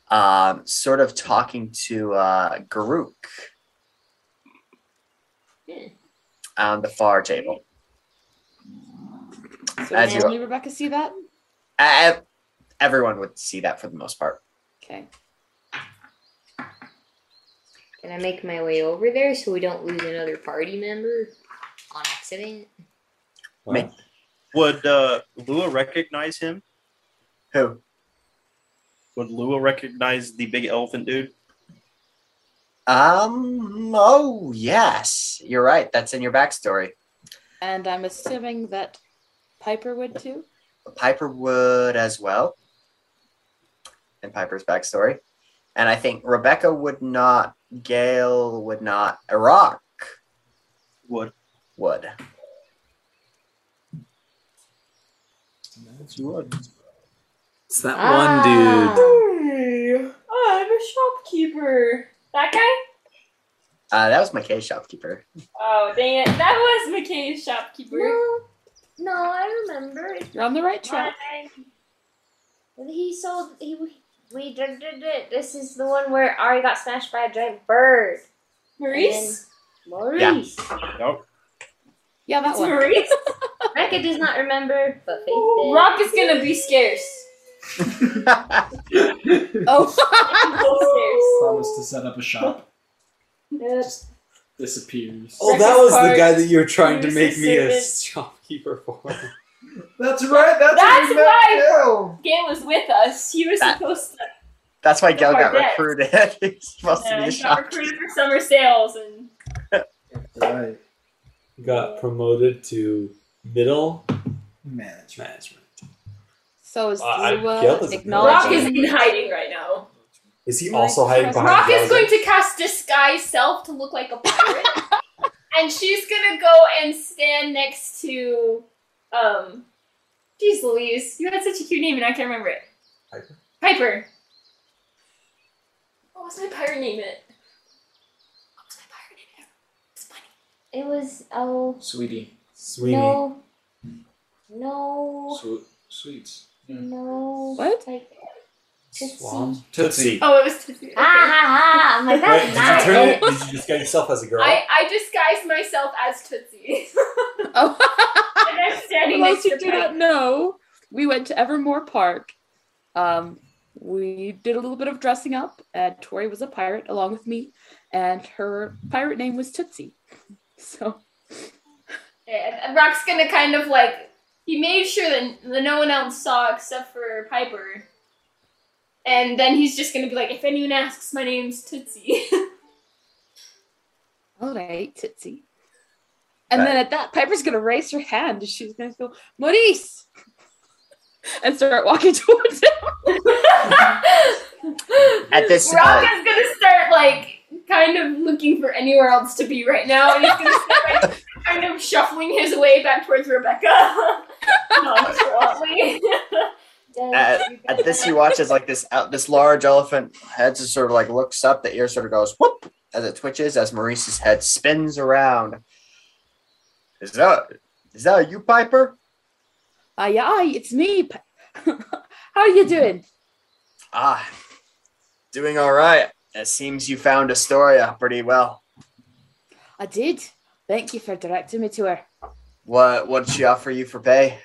um, sort of talking to uh, Garuk Hmm. on the far table. So As did you- only Rebecca see that? Uh, everyone would see that for the most part. Okay. Can I make my way over there so we don't lose another party member on accident? Make- Would uh, Lua recognize him? Who? Would Lua recognize the big elephant dude? Um. Oh, yes. You're right. That's in your backstory. And I'm assuming that Piper would too. Piper would as well. In Piper's backstory. And I think Rebecca would not, Gail would not, Iraq Would. would. Yes, you would. It's that Ah. one dude. Hey, I'm a shopkeeper. That guy? Uh, that was McKay's shopkeeper. Oh, dang it. That was McKay's shopkeeper. No, no, I remember. You're on the right track. He sold. He we did, did, did. This is the one where Ari got smashed by a giant bird. Maurice? Maurice. Yeah. Nope. Yeah, that It's one. Maurice? (laughs) Becca does not remember, but Faith did. Rock is gonna be scarce. (laughs) Oh. Scarce! Promise to set up a shop. Yep. Disappears. Oh, that was the guy that you were trying to make me a shopkeeper for. That's right. That's, That's what we meant why- too. Gail was with us. He was That- supposed to. That's why Gail got Bardet. recruited. (laughs) He's supposed to Uh, be the he got shopkeeper. recruited for summer sales, and Right. Got promoted to middle Management. management. So is Uh, I- Lua Gail. Rock is acknowledging? in hiding right now. Is he also hiding Rock behind Rock is going to cast disguise self to look like a pirate, (laughs) and she's gonna go and stand next to, um, jeez Louise, you had such a cute name and I can't remember it. Piper? Piper. What was my pirate name? It. What was my pirate name? It's funny. It was oh Sweetie. Sweeney. no, no, Swe- sweets. no. What? Like, Tootsie. Swan. Tootsie. Oh, it was Tootsie. Ah ha ha! I'm like Wait, that's did you nice. turn it? Did you disguise yourself as a girl? I, I disguised myself as Tootsie. Oh. (laughs) (laughs) and I'm standing For those next to who do not know, we went to Evermore Park. Um, we did a little bit of dressing up, and Tori was a pirate along with me, and her pirate name was Tootsie. (laughs) So Yeah, Rock's gonna kind of like he made sure that, that no one else saw except for Piper. And then he's just gonna be like, if anyone asks, my name's Tootsie. (laughs) all right, Tootsie. And then at that, Piper's gonna raise her hand, and she's gonna go, Maurice, and start walking (laughs) towards him. (laughs) At this Rock time. is gonna start like kind of looking for anywhere else to be right now, and he's gonna start like, kind of shuffling his way back towards Rebecca. (laughs) Nonchalantly. (laughs) At, at this, you watch as like this out this large elephant head just sort of like looks up. The ear sort of goes whoop as it twitches as Maurice's head spins around. Is that is that you, Piper? Aye, aye, it's me. (laughs) How are you doing? Ah, doing all right. It seems you found Astoria pretty well. I did. Thank you for directing me to her. What what did she offer you for pay?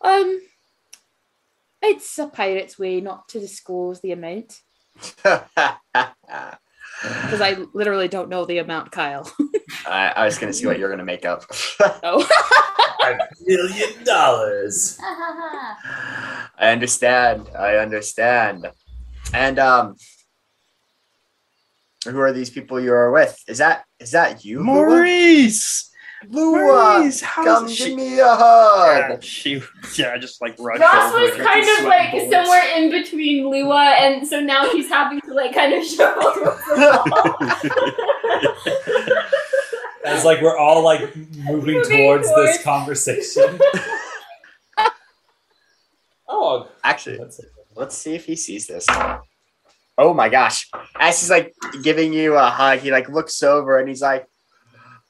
Um, it's a pirate's way not to disclose the amount (laughs) because I literally don't know the amount, Kyle. (laughs) I was gonna see what you're gonna make up. (laughs) A million dollars. I understand. I understand. And um, who are these people you are with? Is that is that you, Maurice. Lua, Maurice, come how's give me a hug. Yeah, she, yeah, just like rushed Ross over was kind of like bullets. somewhere in between Lua, and so now he's having to like kind of (laughs) show (laughs) As like we're all like moving, Moving towards, towards- this conversation. (laughs) oh, Actually, let's see if he sees this. Oh my gosh! As he's like giving you a hug, he like looks over and he's like,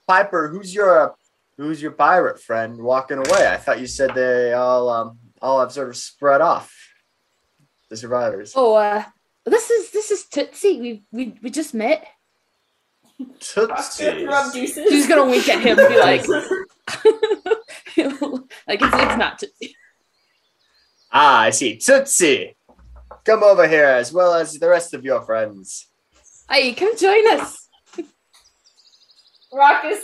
"Piper, who's your who's your pirate friend walking away? I thought you said they all um all have sort of spread off. The survivors. oh, uh, this is this is Tootsie. We we we just met. Tootsies. Rub She's gonna wink at him and be like, (laughs) (laughs) like it's, it's not Tootsie. Ah, I see. Tootsie, come over here as well as the rest of your friends. Hey, come join us. Rockus,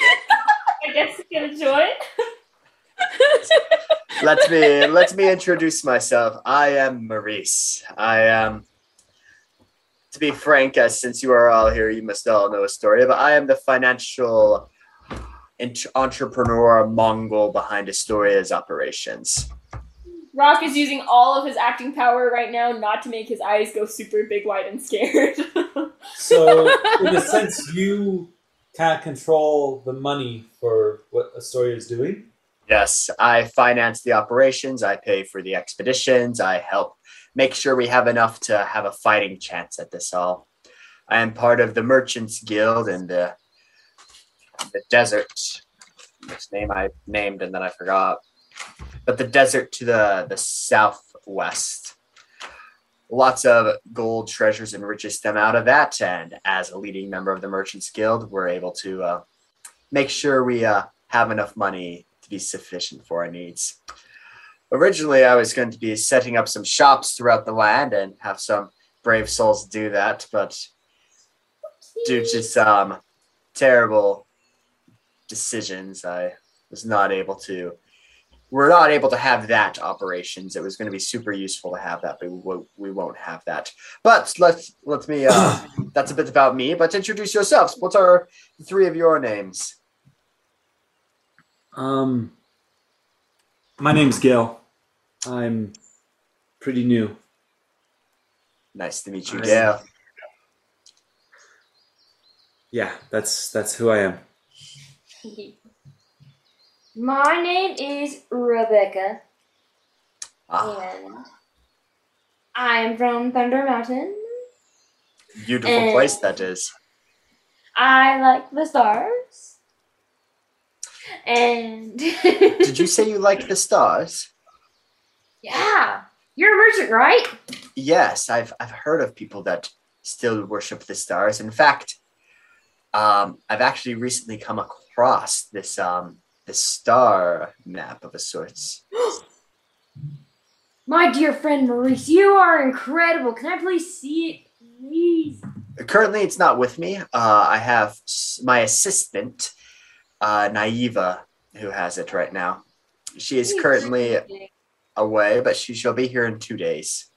(laughs) I guess you can join. (laughs) Let me let me introduce myself. I am Maurice. I am. To be frank, as since you are all here, you must all know a story. But I am the financial ent- entrepreneur Mongol behind Astoria's operations. Rock is using all of his acting power right now not to make his eyes go super big, wide, and scared. (laughs) So, in a sense, you can't control the money for what Astoria is doing. Yes, I finance the operations. I pay for the expeditions. I help make sure we have enough to have a fighting chance at this all. I am part of the Merchants Guild in the the desert. This name I named and then I forgot. But the desert to the the southwest. Lots of gold treasures and riches stem out of that. And as a leading member of the Merchants Guild, we're able to uh, make sure we uh, have enough money to be sufficient for our needs. Originally, I was going to be setting up some shops throughout the land and have some brave souls do that, but due to some terrible decisions, I was not able to. We're not able to have that operations. It was going to be super useful to have that, but we, won't- we won't have that. But let's let me. Uh, (coughs) that's a bit about me. But introduce yourselves. What are the three of your names? Um, my name's Gail. I'm pretty new. Nice to meet you, Nice. Gail. Yeah, that's that's who I am. (laughs) My name is Rebecca, Ah, and I am from Thunder Mountain. beautiful place that is. I like the stars. And (laughs) Did you say you like the stars? Yeah, you're a merchant, right? Yes, I've I've heard of people that still worship the stars. In fact, um, I've actually recently come across this um this star map of a sorts. (gasps) My dear friend Maurice, you are incredible. Can I please see it, please? Currently, it's not with me. Uh, I have my assistant, uh, Naiva, who has it right now. She is currently away, but she shall be here in two days.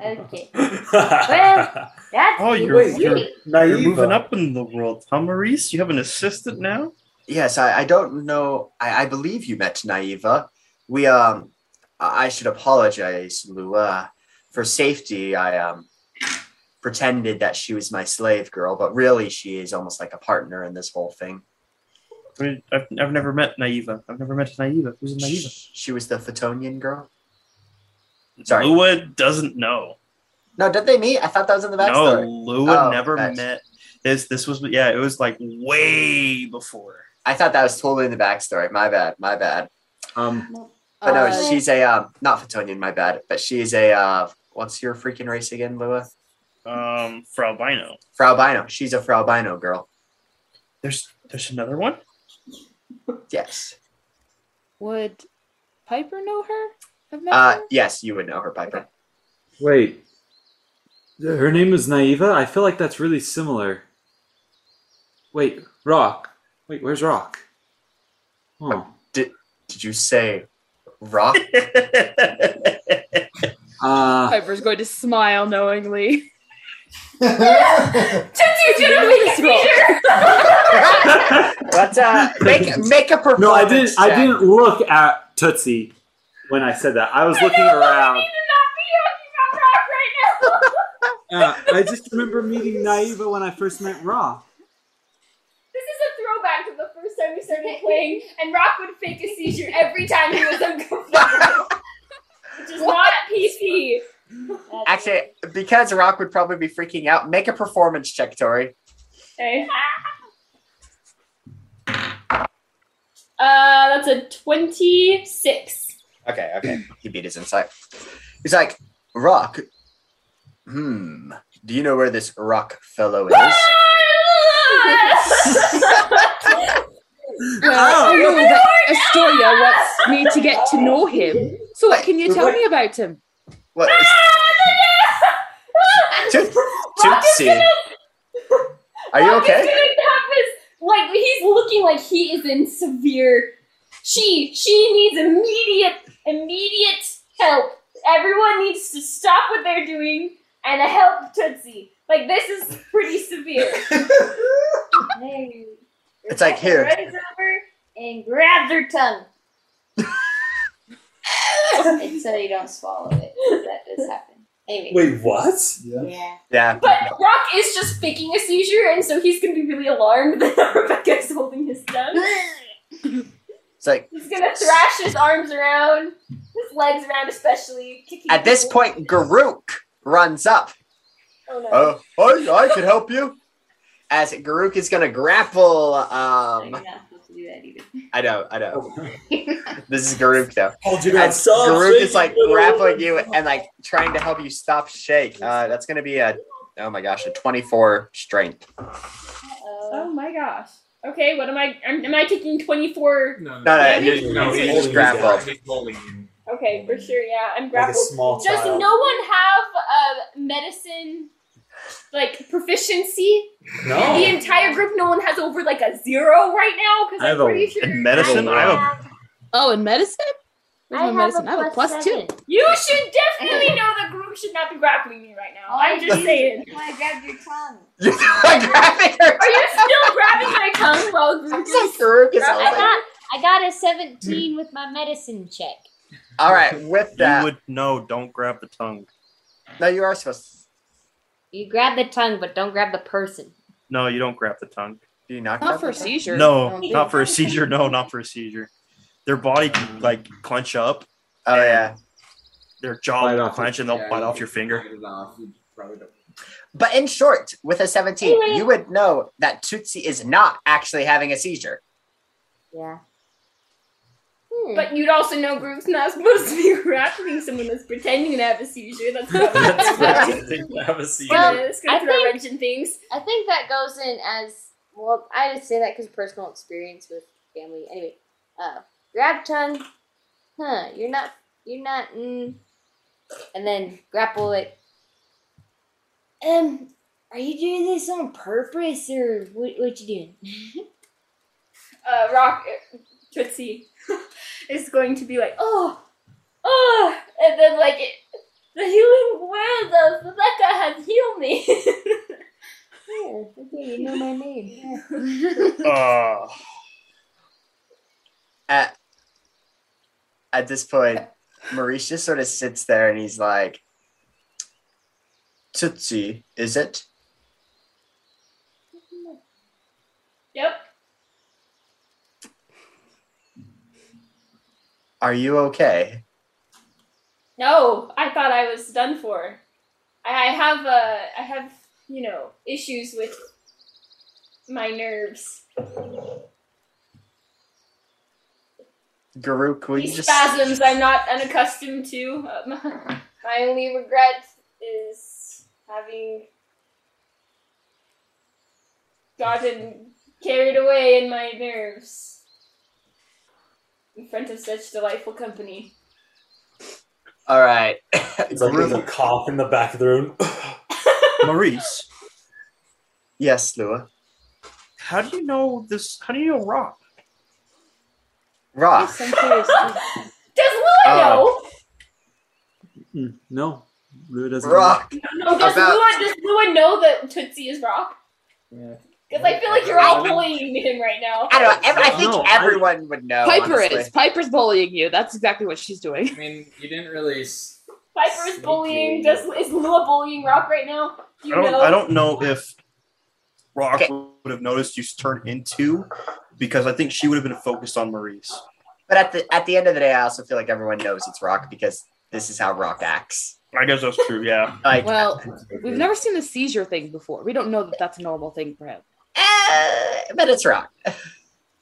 Okay, (laughs) Well- that's Oh, you're, you're, sweet. you're moving up in the world, huh, Maurice? You have an assistant now? Yes, I, I don't know. I, I believe you met Naiva. We um, I should apologize, Lua. For safety, I um pretended that she was my slave girl, but really she is almost like a partner in this whole thing. I mean, I've, I've never met Naiva. I've never met Naiva. Who's Naiva? She, she was the Phoetonian girl. Sorry. Lua doesn't know. No, did they meet? I thought that was in the backstory. No. Lua Oh, never met. This this was yeah, it was like way before. I thought that was totally in the backstory. My bad. My bad. Um, But no, Uh, she's a um, not Phoetonian. My bad. But she's a uh, what's your freaking race again, Lua? Um, Frau Bino. Frau Bino. She's a Frau Bino girl. There's there's another one. Yes. Would Piper know her? Have met Uh, her? yes, you would know her, Piper. Wait. Her name is Naiva? I feel like that's really similar. Wait, Rock. Wait, where's Rock? Oh. Did you say rock? (laughs) Uh, Piper's going to smile knowingly. (laughs) Tootsie's gonna make a seizure. Let's uh make make a performance. no, I didn't. I didn't look at Tootsie when I said that. I was looking around. You did not be talking about rock right. Uh, I just remember meeting Naiva when I first met Rock. This is a throwback to the first time we started playing, and Rock would fake a seizure every time he was (laughs) uncomfortable. Which is not PC. Actually, because Rock would probably be freaking out, make a performance check, Tori. Okay. (laughs) Uh, that's a 26. Okay, okay. He beat his insight. He's like, Rock. Hmm. Do you know where this Rock fellow is? (laughs) Well, I know that Astoria wants me to get to know him. So what can you tell me about him? What? (laughs) Toot- Tootsie. gonna- Are you okay? his, like, he's looking like he is in severe. She, she needs immediate, immediate help. Everyone needs to stop what they're doing and help Tootsie. Like, this is pretty severe. (laughs) Hey, It's like, here. Runs over and grabs her tongue. and (laughs) so you don't swallow it. That does happen. Anyway. Wait, what? Yeah. Yeah. But Rock is just faking a seizure, and so he's gonna be really alarmed (laughs) that Rebecca's holding his tongue. It's like, He's gonna thrash his arms around, his legs around, especially. Kicking at this point, Garuk runs up. Oh no. Oh, I, I could help you. As Garuk is going to grapple. So Um, supposed do that. I know, I know. (laughs) This is Garuk, though. Hold you As Garuk is like grappling you and like trying to help you stop shake. Uh, that's going to be a, oh my gosh, a 24 strength. Uh-oh. Oh my gosh. Okay, what am I? Am, am I taking twenty four? No, No, no, Damage? you, No, you he's just grappled. He's holding. Okay, for sure. Yeah, I'm Like a grappled. small Does child. no one have a medicine like proficiency? No. The entire group, no one has over like a zero right now because I I'm have a- pretty sure. In medicine, I have a Oh, in medicine? Where's I have medicine? a I have a plus plus seven. two. You should definitely know the group should not be grappling me right now. Oh, I'm just do. saying. I grabbed your tongue. You're like grabbing her. Are you still grabbing my tongue while (laughs) Groot It's like is Garuk is I I holding. got I got a 17 with my medicine check. All right, with that, You that. would no, don't grab the tongue. No, you are supposed to. You grab the tongue, but don't grab the person. No, you don't grab the tongue. Do you not? Not for a tongue? seizure. I No, don't for a seizure. No, not for a seizure. Their body can like clench up, Oh, yeah. their jaw Bite will clench, and they'll Yeah, bite you off your finger. bite it off, you probably don't- But in short, with a 17, Anyway. you would know that Tootsie is not actually having a seizure. Yeah. Hmm. But you'd also know Groot's not supposed to be (laughs) grappling someone that's pretending to have a seizure. That's That's probably right. Have a seat. Well, it's gonna I throw a think- wrench in things. I think that goes in as well. I just say that because personal experience with family. Anyway, uh, grab tongue. Huh? You're not. You're not. Mm, and then grapple it. Um, are you doing this on purpose or what? What you doing? (laughs) Uh, Rock uh, Tootsie (laughs) is going to be like, oh, oh, and then like it, the healing word of Rebecca has healed me. Yeah, okay, you know my name. Yeah. (laughs) Uh, At, at this point, Maurice just sort of sits there and he's like, Tootsie, is it? yep. Are you okay? No, I thought I was done for. I have uh, I have you know issues with my nerves. Garuk, will you These just. spasms I'm not unaccustomed to. Um, (laughs) my only regret is having gotten carried away in my nerves. In front of such delightful company. All right. (laughs) It's like there's a cough in the back of the room. (laughs) Maurice, yes, Lua. how do you know this? How do you know Rock? Rock. Yes, I'm curious. too. Does Lua Uh, know? No, Lua doesn't. Rock. No, does about- Lua does Lua know that Tootsie is Rock? Yeah. Because I feel like you're all bullying him right now. I don't know. ev- I think No, I- everyone would know. Piper honestly. is. Piper's bullying you. That's exactly what she's doing. I mean, you didn't really. s- Piper is bullying. Sneaky. Does is Lua bullying Rock right now? Do I you don't. know? I don't know if Rock Okay. would have noticed you turn into, because I think she would have been focused on Maurice. But at the at the end of the day, I also feel like everyone knows it's Rock because this is how Rock acts. I guess that's true. Yeah. Like, Well, (laughs) we've never seen a seizure thing before. We don't know that that's a normal thing for him. Eh, but it's Rock.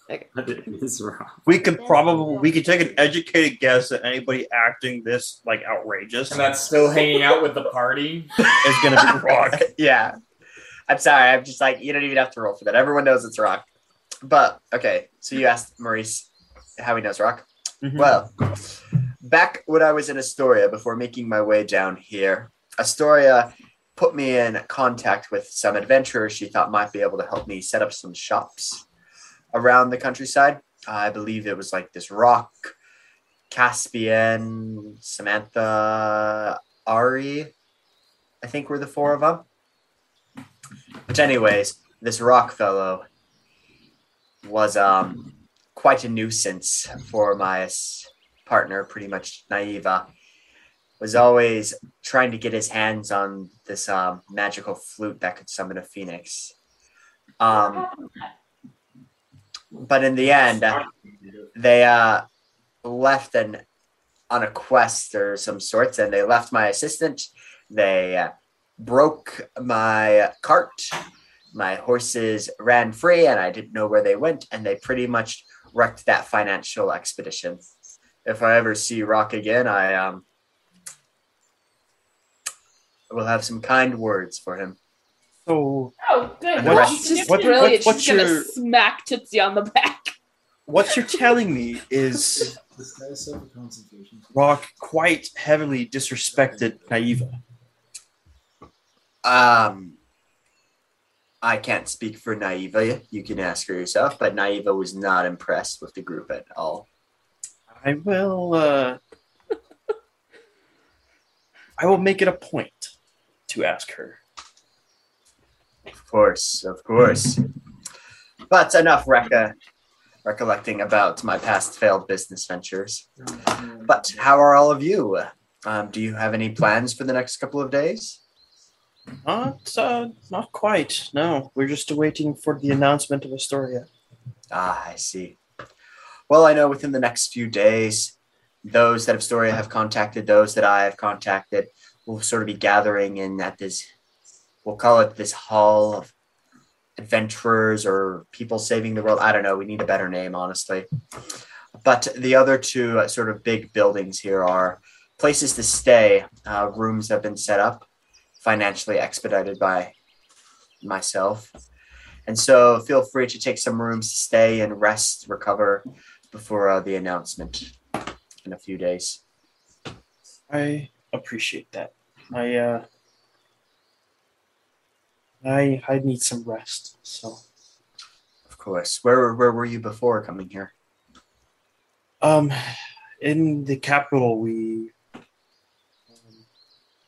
It's wrong. We could probably we could take an educated guess that anybody acting this like outrageous And that's still hanging out with the party. is going to be Rock. (laughs) yeah. I'm sorry. I'm just like you don't even have to roll for that. Everyone knows it's Rock. But okay, so you asked Maurice how he knows Rock. Mhm. Well, back when I was in Astoria before making my way down here, Astoria put me in contact with some adventurers she thought might be able to help me set up some shops around the countryside. I believe it was like this rock, Caspian, Samantha, Ari, I think were the four of them. But anyways, this rock fellow was um quite a nuisance for my partner, pretty much Naiva. Was always trying to get his hands on this um, magical flute that could summon a phoenix. Um, but in the end, they uh, left an on a quest or some sorts, and they left my assistant. They uh, broke my cart. My horses ran free, and I didn't know where they went, and they pretty much wrecked that financial expedition. If I ever see Rock again, I um will have some kind words for him. So Oh, good. And Well, what- she's She's just what- gonna- brilliant. what's She's gonna your- smack Tootsie on the back. what you're telling me is This guy is so concentration. Rock quite heavily disrespected Naiva. Um, I can't speak for Naiva. You can ask her yourself, but Naiva was not impressed with the group at all. I will. uh (laughs) I will make it a point to ask her. Of course, of course. But enough reca- recollecting about my past failed business ventures. But how are all of you? Um, do you have any plans for the next couple of days? Not, uh, not quite. No, we're just waiting for the announcement of Astoria. Ah, I see. Well, I know within the next few days, those that have Storia have contacted, those that I have contacted, will sort of be gathering in at this, we'll call it this hall of adventurers or people saving the world. I don't know. We need a better name, honestly. But the other two uh, sort of big buildings here are places to stay. Uh, rooms have been set up, financially expedited by myself. And so feel free to take some rooms to stay and rest, recover before uh, the announcement in a few days. I appreciate that. I, uh, I, I need some rest. So, Of course. Where where were you before coming here? um, in the capital, we um,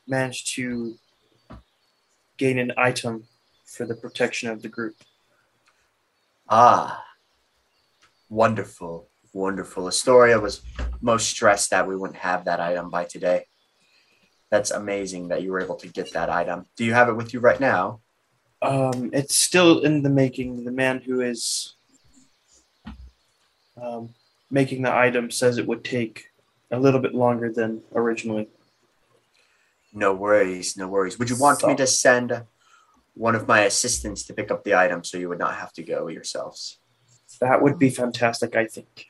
managed to gain an item for the protection of the group. Ah, wonderful, wonderful. Astoria was most stressed that we wouldn't have that item by today. That's amazing that you were able to get that item. Do you have it with you right now? Um, it's still in the making. The man who is um, making the item says it would take a little bit longer than originally. No worries, no worries. Would you want me to send one of my assistants to pick up the item so you would not have to go yourselves? That would be fantastic, I think.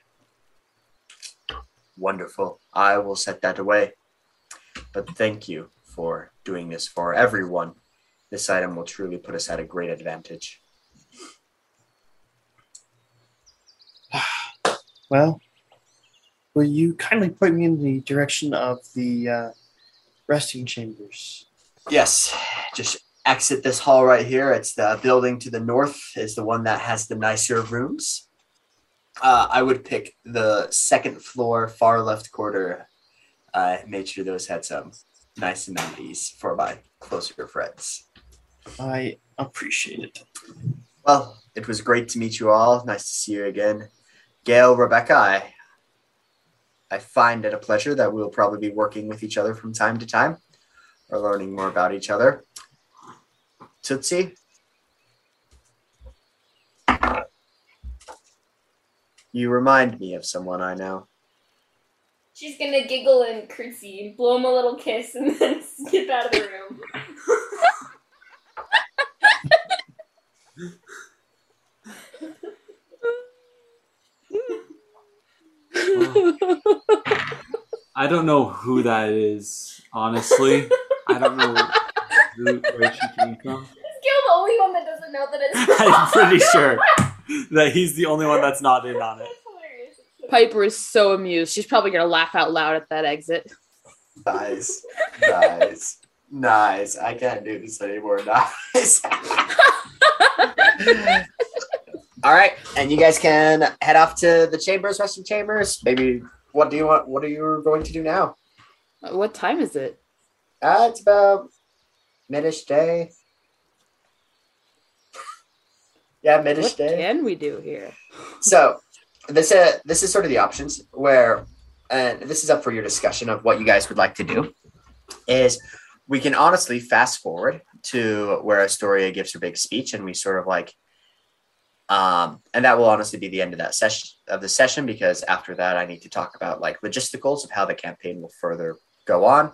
Wonderful. I will set that away. But thank you for doing this for everyone. This item will truly put us at a great advantage. (sighs) Well, will you kindly point me in the direction of the uh, resting chambers? Yes, just exit this hall right here. It's the building to the north is the one that has the nicer rooms. Uh, I would pick the second floor, far left quarter. I made sure those had some nice amenities for my closer friends. I appreciate it. Well, it was great to meet you all. Nice to see you again. Gail, Rebecca, I, I find it a pleasure that we'll probably be working with each other from time to time or learning more about each other. Tootsie? You remind me of someone I know. She's gonna giggle and curtsy and blow him a little kiss and then (laughs) skip out of the room. I don't know who that is, honestly. I don't know who, where she came from. Is Gil the only one that doesn't know that it's (laughs) I'm pretty (laughs) sure that he's the only one that's not in on it. Piper is so amused. She's probably gonna laugh out loud at that exit. Nice. Nice. Nice. I can't do this anymore. (laughs) Nice. All right. And you guys can head off to the chambers, resting chambers. Maybe what do you want? What are you going to do now? Uh, What time is it? Uh, it's about midish day. yeah, midish What day. can we do here? So this uh, this is sort of the options where, and this is up for your discussion of what you guys would like to do. Is we can honestly fast forward to where Astoria gives her big speech, and we sort of like, um, and that will honestly be the end of that session of the session because after that I need to talk about like logisticals of how the campaign will further go on.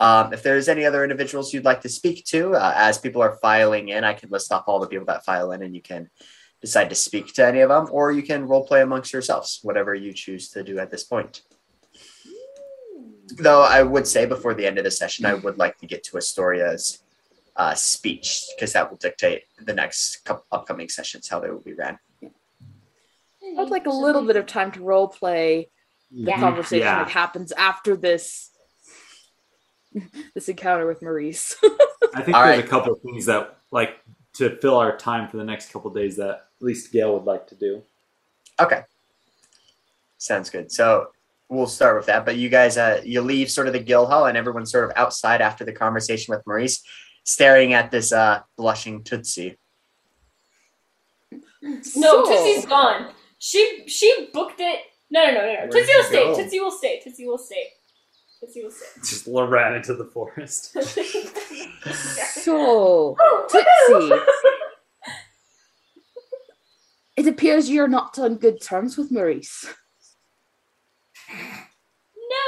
Um, if there's any other individuals you'd like to speak to, uh, as people are filing in, I can list off all the people that file in, and you can decide to speak to any of them, or you can role play amongst yourselves, whatever you choose to do at this point. Though I would say before the end of the session, I would like to get to Astoria's uh, speech because that will dictate the next couple upcoming sessions how they will be ran. I would like a little bit of time to role play the conversation Yeah. that happens after this (laughs) this encounter with Maurice. (laughs) I think All there's right. a couple of things that, like, to fill our time for the next couple of days that at least Gail would like to do. Okay, sounds good. So we'll start with that. But you guys, uh, you leave sort of the guild hall, and everyone's sort of outside after the conversation with Maurice, staring at this uh, blushing Tootsie. No, So- Tootsie's gone. She she booked it. No, no, no, no, no. Tootsie will she stay. go? Tootsie will stay. Tootsie will stay. Tootsie will stay. Just ran into the forest. (laughs) so, Tootsie, (laughs) it appears you're not on good terms with Maurice.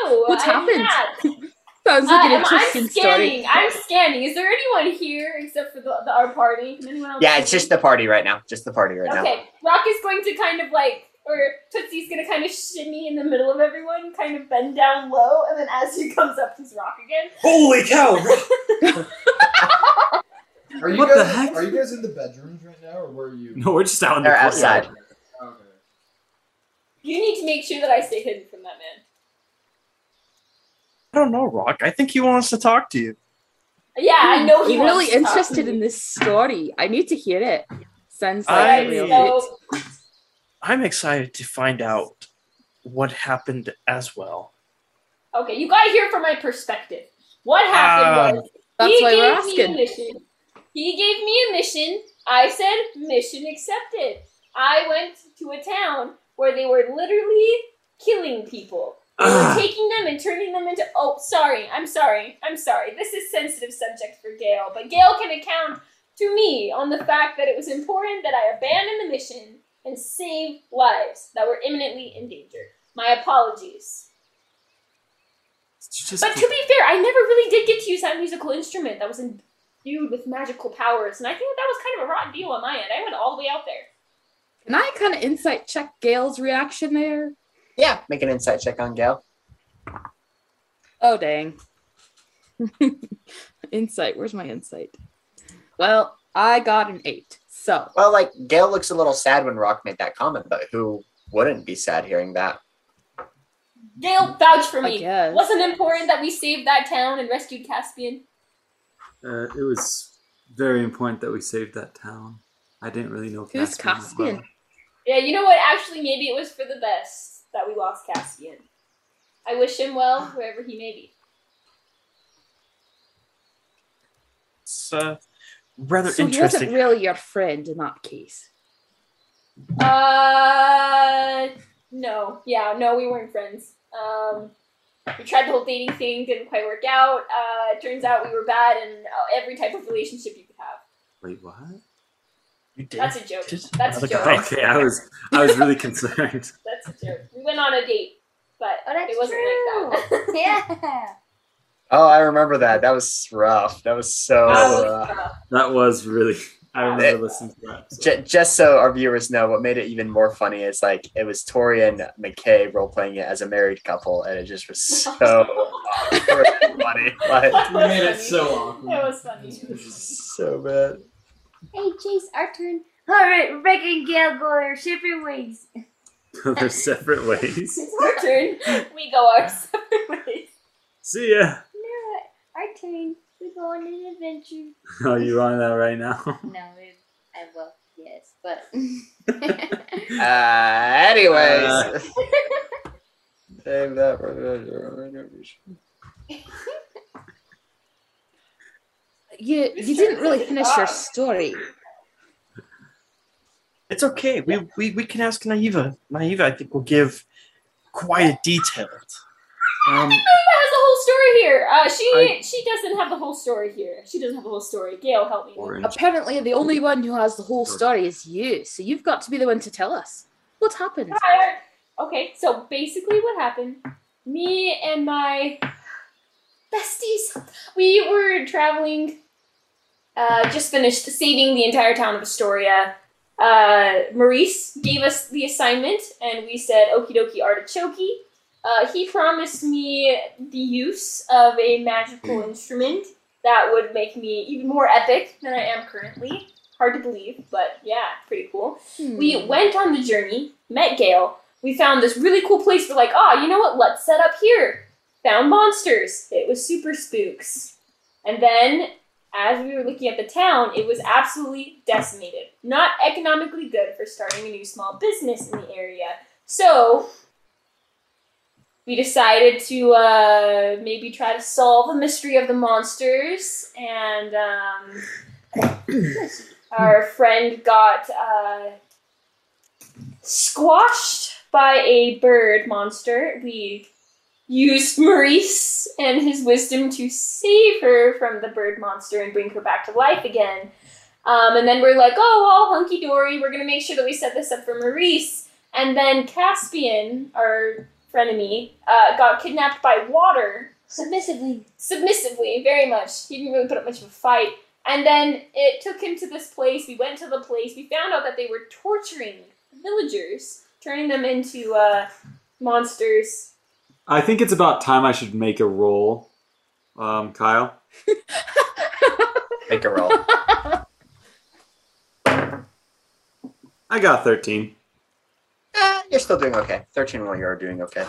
No, What's I'm happened? not. (laughs) Sounds like an Uh, interesting I'm story. scanning. I'm scanning. Is there anyone here except for the, the our party? Can anyone else? Yeah, it's me? just the party right now. Just the party right now. Okay, Rock is going to kind of like, or Tootsie's gonna kind of shimmy in the middle of everyone, kind of bend down low, and then as he comes up, he's Rock again. Holy cow! (laughs) Are you What guys, the heck? Are you guys in the bedrooms right now, or where are you? No, we're just out in the They're courtyard. outside. Okay. You need to make sure that I stay hidden from that man. I don't know, Rock. I think he wants to talk to you. Yeah, I know he I'm really wants to talk to interested me. in this story. I need to hear it. Sounds like I- a real So- I'm excited to find out what happened as well. Okay, you gotta hear from my perspective. What Ah, happened was That's he why we're gave me a asking. mission. He gave me a mission. I said mission accepted. I went to a town where they were literally killing people. (clears throat) Taking them and turning them into. Oh, sorry. I'm sorry. I'm sorry. This is sensitive subject for Gail, but Gail can account to me on the fact that it was important that I abandon the mission and save lives that were imminently in danger. My apologies. But to be fair, I never really did get to use that musical instrument that was imbued with magical powers, and I think that that was kind of a rotten deal on my end. I went all the way out there. Can I kind of insight check Gail's reaction there? Yeah, make an insight check on Gail. Oh dang. (laughs) insight. Where's my insight? Well, I got an eight. So Well, like Gail looks a little sad when Rock made that comment, but who wouldn't be sad hearing that? Gail, vouch for me. guess. Wasn't important that we saved that town and rescued Caspian? Uh, it was very important that we saved that town. I didn't really know Who's Caspian that Caspian? well. Yeah, you know what? Actually, maybe it was for the best that we lost Caspian. I wish him well wherever he may be. It's uh, rather So he wasn't really your friend in that case. Uh, no. Yeah, no, we weren't friends. Um, we tried the whole dating thing, didn't quite work out. Uh, it turns out we were bad in uh, every type of relationship you could have. Wait, what? You did. That's a joke. Just That's a joke. guy. Okay, I was I was really concerned. (laughs) That's a joke. We went on a date, but Oh, it wasn't like that. (laughs) yeah. Oh, I remember that. That was rough. That was so That was rough. rough. That was really. I It- remember listening to that. episode. J- just so our viewers know, what made it even more funny is like it was Tori and McKay role playing it as a married couple, and it just was so (laughs) awkward funny. Like, That We was made it so awkward. It was funny. so bad. Hey, Chase, our turn. All right, Rebecca and Gail go their separate ways. (laughs) They're separate ways. It's our turn. We go our (laughs) separate ways. See ya. No, our turn. We go on an adventure. (laughs) Are you on that right now? (laughs) No, it, I will. Yes, but (laughs) Uh, anyways, Uh. save that for the You you didn't really finish your story. It's okay. We, we we can ask Naiva. Naiva, I think, will give quite a detailed. I um, (laughs) Naiva has the whole story here. Uh, she I- she doesn't have the whole story here. She doesn't have the whole story. Gail, help me. Orange. Apparently, the only one who has the whole story is you. So you've got to be the one to tell us what happened. Alright. Okay, so basically what happened, me and my besties, we were traveling, uh, just finished saving the entire town of Astoria. Uh, Maurice gave us the assignment, and we said, okie dokie artichoke. Uh, he promised me the use of a magical hmm. instrument that would make me even more epic than I am currently. Hard to believe, but yeah, pretty cool. Hmm. We went on the journey, met Gail. We found this really cool place. We're like, oh, you know what? Let's set up here. Found monsters. It was super spooks. And then, as we were looking at the town, it was absolutely decimated. Not economically good for starting a new small business in the area. So, we decided to uh, maybe try to solve the mystery of the monsters. And um, (coughs) our friend got. Uh, squashed by a bird monster. We used Maurice and his wisdom to save her from the bird monster and bring her back to life again. Um, and then we're like, oh, all hunky dory. We're gonna make sure that we set this up for Maurice. And then Caspian, our frenemy, uh, got kidnapped by water submissively. submissively, very much. He didn't really put up much of a fight. And then it took him to this place. We went to the place. We found out that they were torturing villagers, turning them into uh, monsters. I think it's about time I should make a roll, um, Kyle. Make a roll. I got 13. Eh, you're still doing okay. 13 while you're doing okay.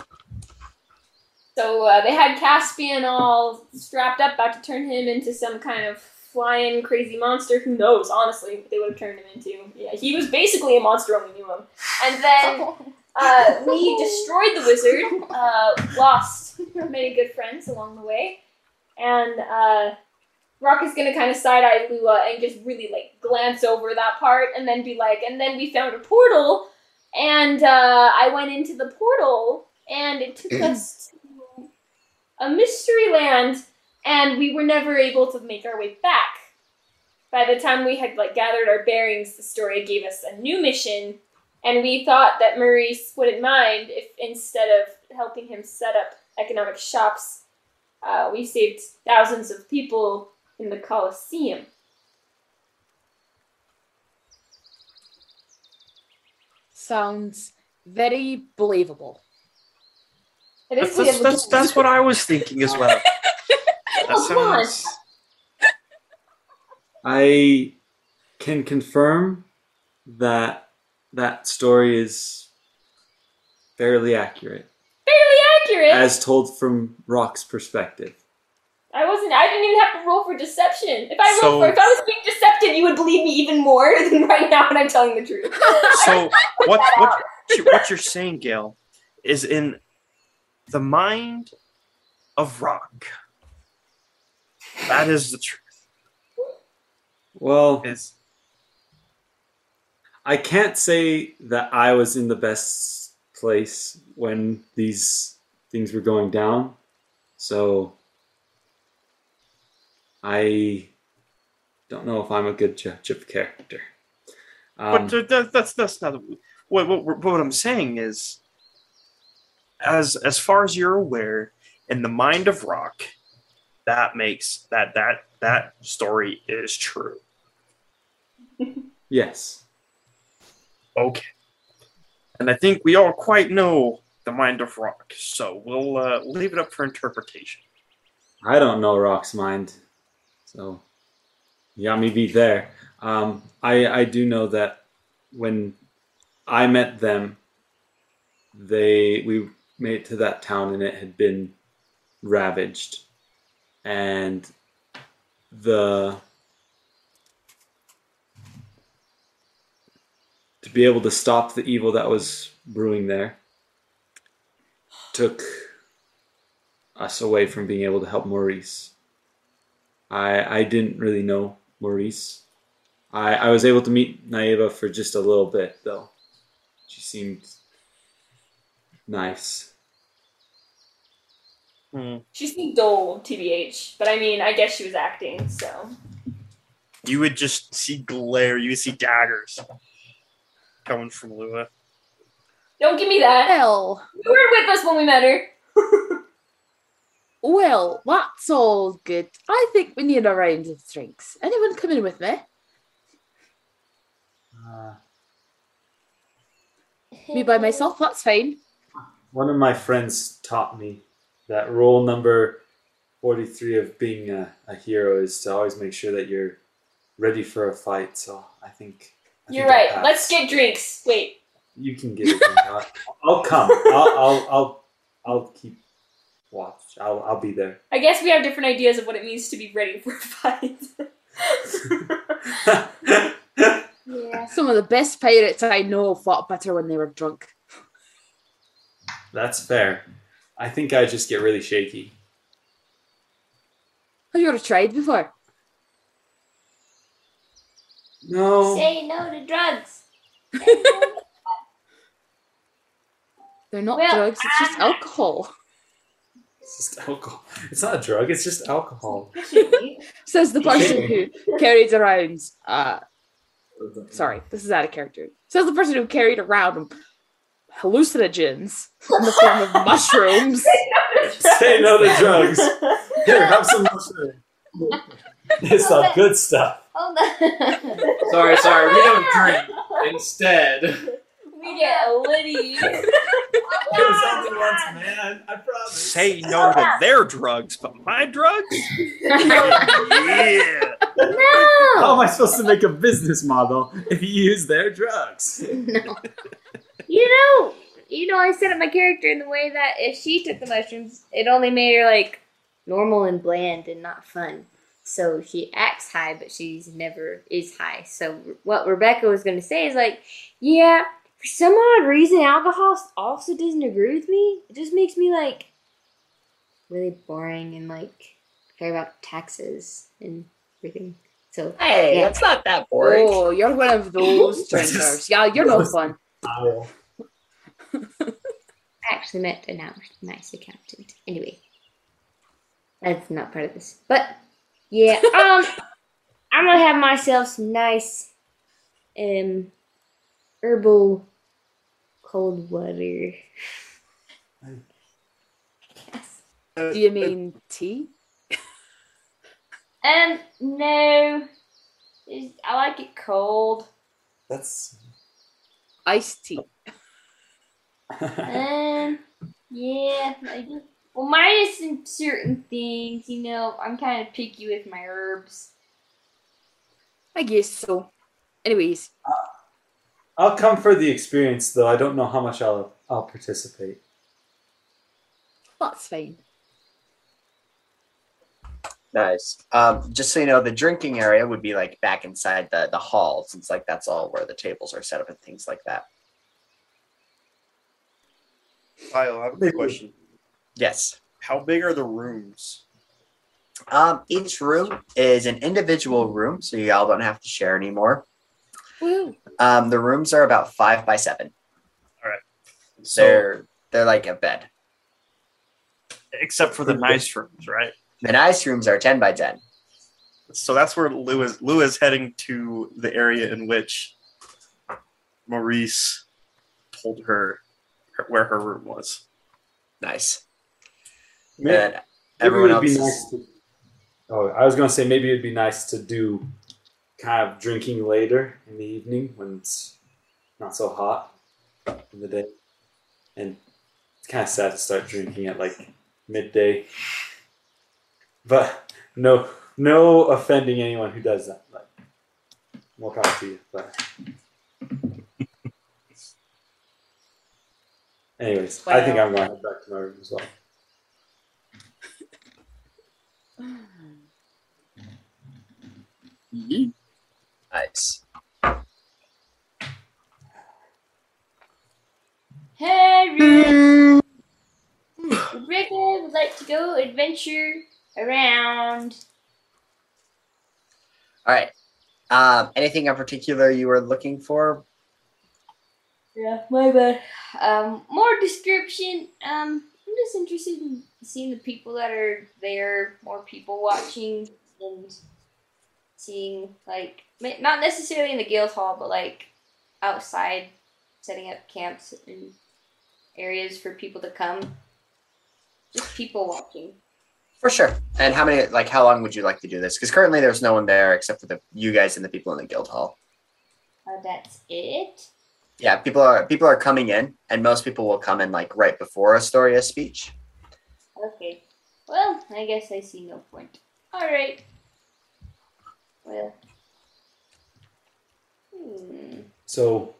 So uh, they had Caspian all strapped up, about to turn him into some kind of flying crazy monster. Who knows, honestly, what they would have turned him into. Yeah, he was basically a monster when we knew him. And then (laughs) uh, we destroyed the wizard, uh, lost many good friends along the way, and uh, Rock is gonna kind of side eye Lua and just really like glance over that part, and then be like, and then we found a portal, and uh, I went into the portal, and it took (clears throat) us to a mystery land, and we were never able to make our way back. By the time we had like gathered our bearings, Astoria gave us a new mission and we thought that Maurice wouldn't mind if instead of helping him set up economic shops, uh, we saved thousands of people in the Colosseum. Sounds very believable. It is That's, that's, that's, that's what I was thinking as well. (laughs) That come on. sounds. I can confirm that that story is fairly accurate. fairly accurate. as told from Rock's perspective. I wasn't. I didn't even have to roll for deception. If I rolled So- for, if I was being deceptive, you would believe me even more (laughs) than right now when I'm telling the truth. (laughs) So what what you- what you're saying, Gail, is in the mind of rock. That is the truth. Well, Is I can't say that I was in the best place when these things were going down. So I don't know if I'm a good judge of character. Um, but th- that, that's that's not what, what what I'm saying is as as far as you're aware in the mind of rock that makes that that that story is true (laughs) yes. okay and i think we all quite know the mind of rock so we'll uh, leave it up for interpretation I don't know Rock's mind, so me beat there. Um, I I do know that when I met them, they we made it to that town and it had been ravaged, and the to be able to stop the evil that was brewing there took us away from being able to help Maurice. I I didn't really know Maurice. I I was able to meet Naiva for just a little bit though. She seemed nice. Hmm. She seemed dull, tbh. But I mean, I guess she was acting, so. you would just see glare you would see daggers coming from lua Don't give me that. Hell. You were with us when we met her. Well, that's all good. I think we need a round of drinks. Anyone coming with me? Uh, Me by myself, that's fine. one of my friends taught me that rule number 43 of being a, a hero is to always make sure that you're ready for a fight. So I think I You're think I'll right. pass. Let's get drinks. Wait. You can get it. Drink. I'll, I'll come. I'll, I'll I'll I'll keep watch. I'll I'll be there. I guess we have different ideas of what it means to be ready for a fight. Yeah. Some of the best pirates I know fought better when they were drunk. That's fair. I think I just get really shaky. Have you ever tried before? No. Say no to drugs. They're not Well, drugs, it's just alcohol. It's just alcohol. It's not a drug. It's just alcohol. (laughs) Says the person who carried around. Uh, sorry, this is out of character. Says the person who carried around hallucinogens in the form of (laughs) mushrooms. Say no to drugs. Here, have some mushroom. It's the good stuff. Hold on. Sorry, sorry, we don't drink. (laughs) Instead, we get litty. (laughs) It was only once, man. I promise. say no to their drugs but my drugs yeah (laughs) No. How am. I supposed to make a business model if you use their drugs? (laughs) no. You know, you know, I set up my character in the way that if she took the mushrooms, it only made her like normal and bland and not fun. So she acts high, but she's never is high. So what Rebecca was going to say is like, yeah, for some odd reason, alcohol also doesn't agree with me. It just makes me like really boring and like care about taxes and everything. So Hey, Yeah. that's not that boring. Oh, you're one of those (laughs) drinkers. Yeah, you're no fun. (laughs) I actually met a now nice accountant. Anyway, that's not part of this. But yeah, (laughs) um, I'm gonna have myself some nice, um, herbal cold water. yes. Do you mean tea? (laughs) Um, no. It's- I like it cold. That's. Iced tea. (laughs) Um, yeah. I just, well, minus some certain things, you know. I'm kind of picky with my herbs. I guess so. Anyways, I'll come for the experience, though. I don't know how much I'll I'll participate. That's fine. Nice. Um, just so you know, the drinking area would be like back inside the the hall, since like that's all where the tables are set up and things like that. Kyle, I have a quick question. Yes. How big are the rooms? Um, each room is an individual room, so you all don't have to share anymore. Woo. Um, the rooms are about five by seven. All right. They're they're like a bed. except for the nice rooms, right? The nice rooms are ten by ten. So that's where Lou is. Lou is heading to the area in which Maurice told her her- where her room was. Nice. Maybe, And maybe everyone it'd be else. nice to. Oh, I was gonna say maybe it'd be nice to do kind of drinking later in the evening when it's not so hot in the day, and it's kind of sad to start drinking at like midday. But no, no offending anyone who does that. Like, more power to you. But anyways, I think I'm going to head back to my room as well. Mm-hmm. Nice. Harry! Rebecca would like to go adventure around. All right. Um, anything in particular you were looking for? Yeah, my bad. Um, more description. Um, I'm just interested in seeing the people that are there, more people watching, and seeing like not necessarily in the guild hall, but like outside, setting up camps and areas for people to come. Just people watching. For sure. And how many? Like, how long would you like to do this? Because currently there's no one there except for the you guys and the people in the guild hall. Uh, that's it. Yeah, people are people are coming in, and most people will come in like right before Astoria's speech. Okay. Well, I guess I see no point. All right. Well. So,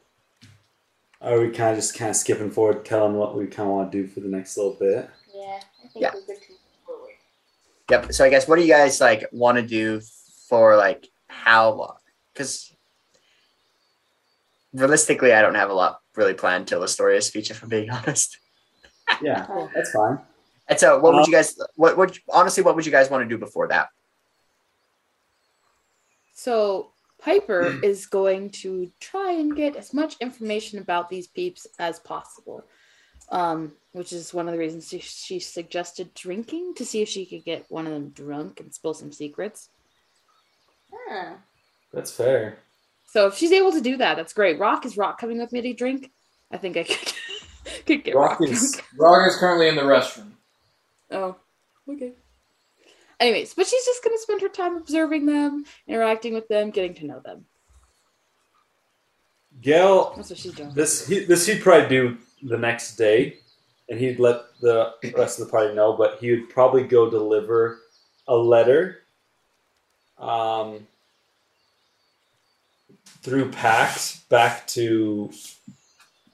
are we kind of just kind of skipping forward, telling what we kind of want to do for the next little bit? Yeah, I think Yeah. we're good to move forward. Yep. So I guess what do you guys like want to do for like how long? Because realistically, I don't have a lot really planned till Astoria's speech, if I'm being (laughs) honest. Yeah, (laughs) oh. that's fine. And so, what would uh, you guys? What would honestly? What would you guys want to do before that? So Piper is going to try and get as much information about these peeps as possible, um, which is one of the reasons she, she suggested drinking to see if she could get one of them drunk and spill some secrets. Huh. That's fair. So if she's able to do that, that's great. Rock is Rock coming with me to drink? I think I could, (laughs) could get Rock, Rock is drunk. Rock is currently in the restroom. Oh, okay. Anyways, but she's just gonna spend her time observing them, interacting with them, getting to know them. Gail. That's what she's doing. This he, this he'd probably do the next day, and he'd let the rest of the party know. But he would probably go deliver a letter, um, through PAX back to,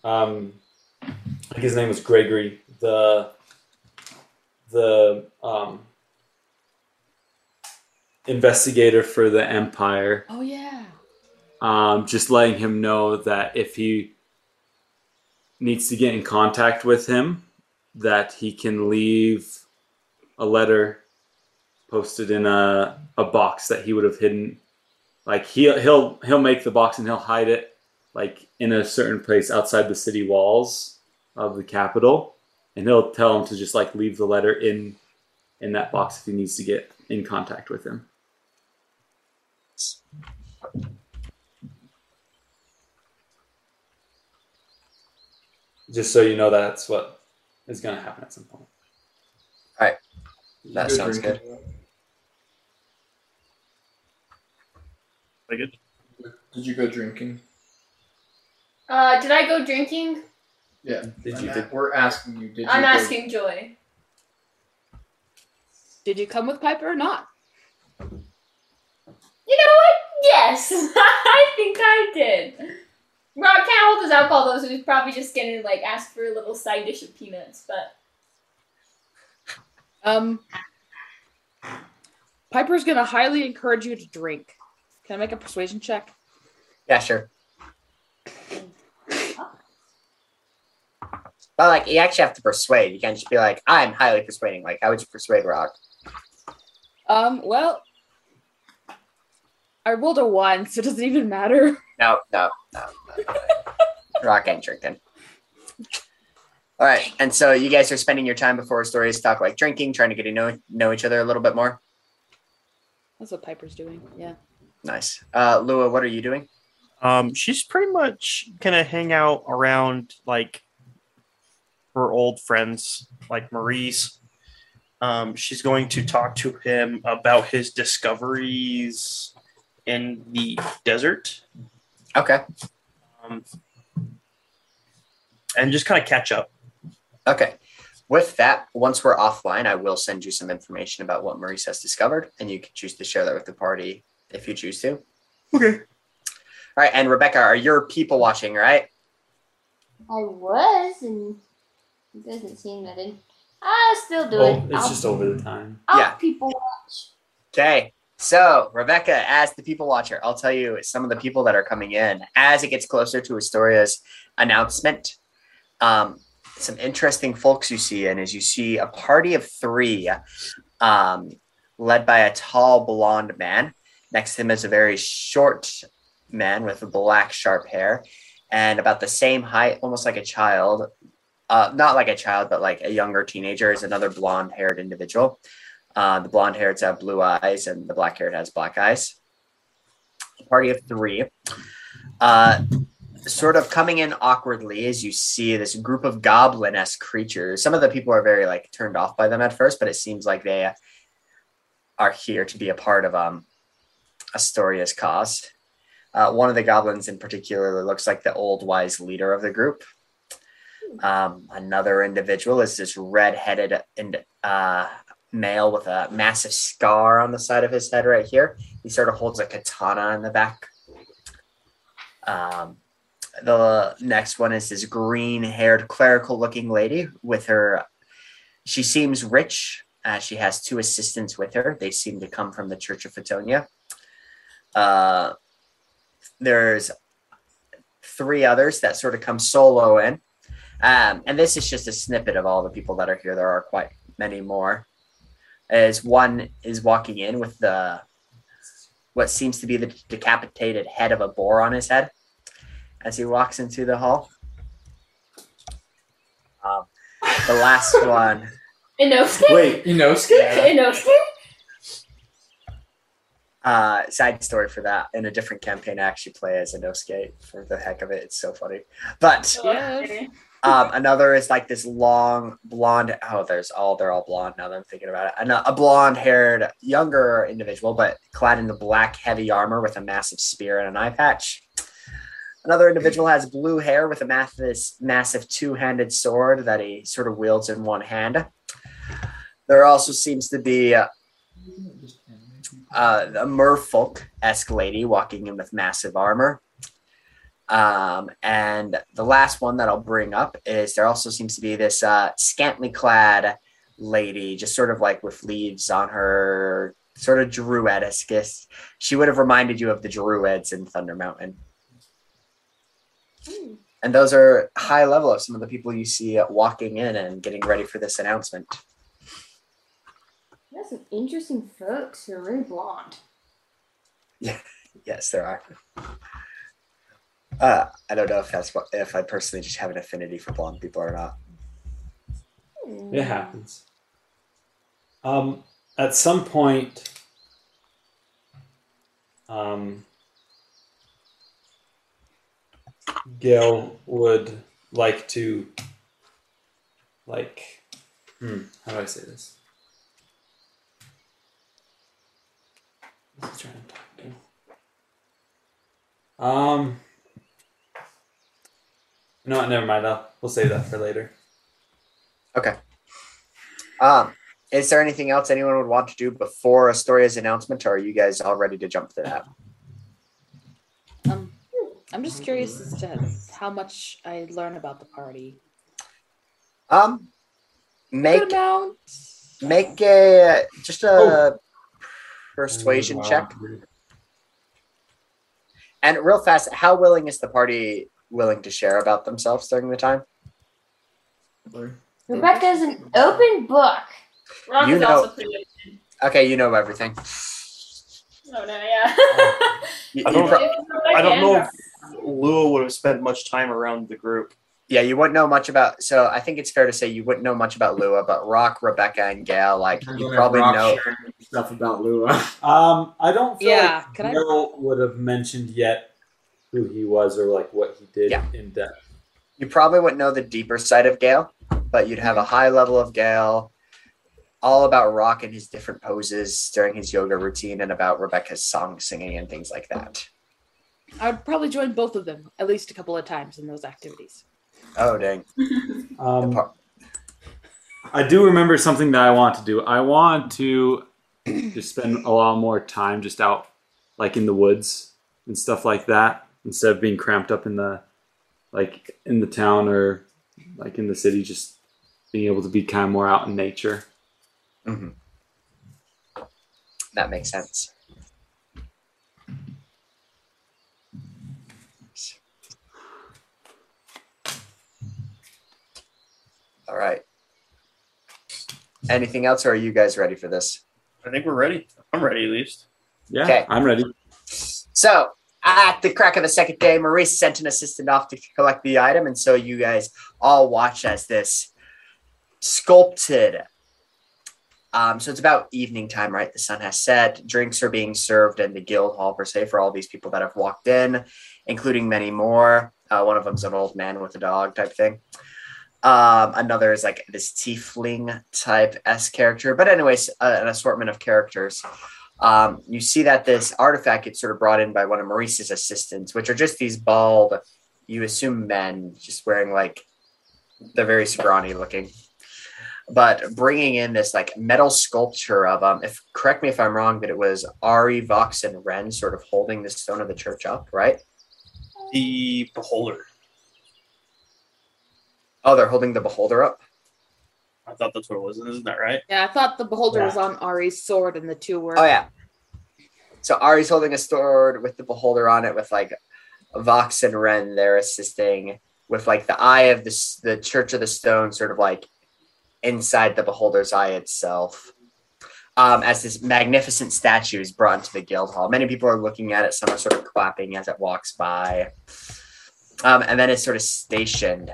um, I think his name was Gregory, the the um, investigator for the Empire Oh yeah. um, just letting him know that if he needs to get in contact with him, that he can leave a letter posted in a, a box that he would have hidden. Like he'll he'll he'll make the box and he'll hide it like in a certain place outside the city walls of the capital, and he'll tell him to just like leave the letter in in that box if he needs to get in contact with him. Just so you know, that's what is going to happen at some point. All right. That Good sounds good. drinking. Like it? Did you go drinking? Uh, did I go drinking? Yeah. Did I'm you- a- did- We're asking you. Did you I'm go- asking Joy. Did you come with Piper or not? You know what? Yes, (laughs) I think I did. Rock can't hold his alcohol though, so he's probably just gonna like ask for a little side dish of peanuts. But Um, Piper's gonna highly encourage you to drink. Can I make a persuasion check? Yeah, sure. But like, you actually have to persuade. You can't just be like, "I'm highly persuading." Like, how would you persuade Rock? Um, well, I rolled a one, so it doesn't even matter. No, no, no. no, no. Rock ain't drinking. All right, and so you guys are spending your time before Astoria's talk like drinking, trying to get to know know each other a little bit more. That's what Piper's doing. Yeah. Nice. Uh, Lua, what are you doing? Um, she's pretty much gonna hang out around like her old friends, like Maurice. Um, she's going to talk to him about his discoveries in the desert, Okay. um, and just kind of catch up. Okay. With that, once we're offline, I will send you some information about what Maurice has discovered, and you can choose to share that with the party if you choose to. Okay. All right, and Rebecca, are your people watching, right? I was, and it doesn't seem that it. I still do Oh, it. it's I'll, just over the time. I'll Yeah. people watch. Okay. So, Rebecca, as the people watcher, I'll tell you some of the people that are coming in as it gets closer to Astoria's announcement. Um, some interesting folks you see in is you see a party of three, um, led by a tall blonde man. Next to him is a very short man with black, sharp hair, and about the same height, almost like a child. Uh, not like a child, but like a younger teenager, is another blonde-haired individual. Uh, the blonde haired have blue eyes, and the black haired has black eyes. Party of three. Uh, sort of coming in awkwardly as you see this group of goblin esque creatures. Some of the people are very like turned off by them at first, but it seems like they are here to be a part of um, Astoria's cause. Uh, one of the goblins in particular looks like the old wise leader of the group. Um, another individual is this red-headed and uh, male with a massive scar on the side of his head right here. He sort of holds a katana in the back. Um, the next one is this green-haired clerical-looking lady with her. She seems rich. Uh, she has two assistants with her. They seem to come from the Church of Fatonia. Uh, there's three others that sort of come solo in. Um, and this is just a snippet of all the people that are here. There are quite many more. As one is walking in with the what seems to be the decapitated head of a boar on his head as he walks into the hall. Um, the last (laughs) one. Inosuke? Wait, Inosuke? Yeah. Inosuke? Uh, side story for that. In a different campaign, I actually play as Inosuke for the heck of it. It's so funny. But Yes. Um, another is like this long blonde. Oh, there's all they're all blonde now that I'm thinking about it. And a, a blonde haired younger individual, but clad in the black heavy armor with a massive spear and an eye patch. Another individual has blue hair with a massive, massive two handed sword that he sort of wields in one hand. There also seems to be uh, uh, a merfolk esque lady walking in with massive armor. Um, and the last one that I'll bring up is there also seems to be this uh, scantily clad lady, just sort of like with leaves on her, sort of druidesque. She would have reminded you of the druids in Thunder Mountain. And those are high level of some of the people you see walking in and getting ready for this announcement. That's some interesting folks. They're really blonde. (laughs) Yes, there are. Uh, I don't know if that's what if I personally just have an affinity for blonde people or not. It happens. Um, at some point, um, Gail would like to, like, hmm, how do I say this? Who's he trying to talk to? Um, no, never mind. I'll, we'll save that for later. (laughs) Okay. Um, is there anything else anyone would want to do before Astoria's announcement, or are you guys all ready to jump to that? Um, I'm just curious as to how much I learn about the party. Um, make Make a just a Oh. persuasion Wow. check. And real fast, how willing is the party willing to share about themselves during the time? Rebecca's an open book. Rock You is know- also. Okay, you know everything. Oh no, yeah. (laughs) You- I don't- pro- I don't know if Lua would have spent much time around the group. yeah, you wouldn't know much about. So I think it's fair to say you wouldn't know much about Lua, but Rock, Rebecca, and Gale, like you probably know. stuff about Lua. Um, I don't feel Yeah, like can I- Will would have mentioned yet who he was or like what he did Yeah. in depth. You probably wouldn't know the deeper side of Gale, but you'd have a high level of Gale, all about Rock and his different poses during his yoga routine, and about Rebecca's song singing and things like that. I would probably join both of them at least a couple of times in those activities. Oh dang! (laughs) Um, par- I do remember something that I want to do. I want to just spend a lot more time just out, like in the woods and stuff like that, instead of being cramped up in the, like in the town or like in the city. Just being able to be kind of more out in nature. Mhm. That makes sense. All right. Anything else, or are you guys ready for this? I think we're ready. I'm ready at least. Yeah, Okay. I'm ready. So, at the crack of the second day, Maurice sent an assistant off to collect the item, and so you guys all watch as this sculpted. Um, so it's about evening time, right? The sun has set. Drinks are being served in the guild hall per se for all these people that have walked in, including many more. Uh, one of them's an old man with a dog type thing. Um, another is like this tiefling type s character, but anyways, uh, an assortment of characters um, you see that this artifact gets sort of brought in by one of Maurice's assistants, which are just these bald, you assume men, just wearing like they're very scrawny looking, but bringing in this like metal sculpture of um. If correct me if I'm wrong, but it was Ari, Vox, and Ren sort of holding the stone of the church up, right? The beholder. Oh, they're holding the beholder up. I thought that's what it was. Isn't that right? Yeah, I thought the beholder was on Ari's sword and the two were. Oh yeah. So Ari's holding a sword with the beholder on it, with like Vox and Ren there assisting, with like the eye of the the Church of the Stone, sort of like inside the beholder's eye itself. Um, as this magnificent statue is brought into the guild hall, many people are looking at it. Some are sort of clapping as it walks by, um, and then it's sort of stationed,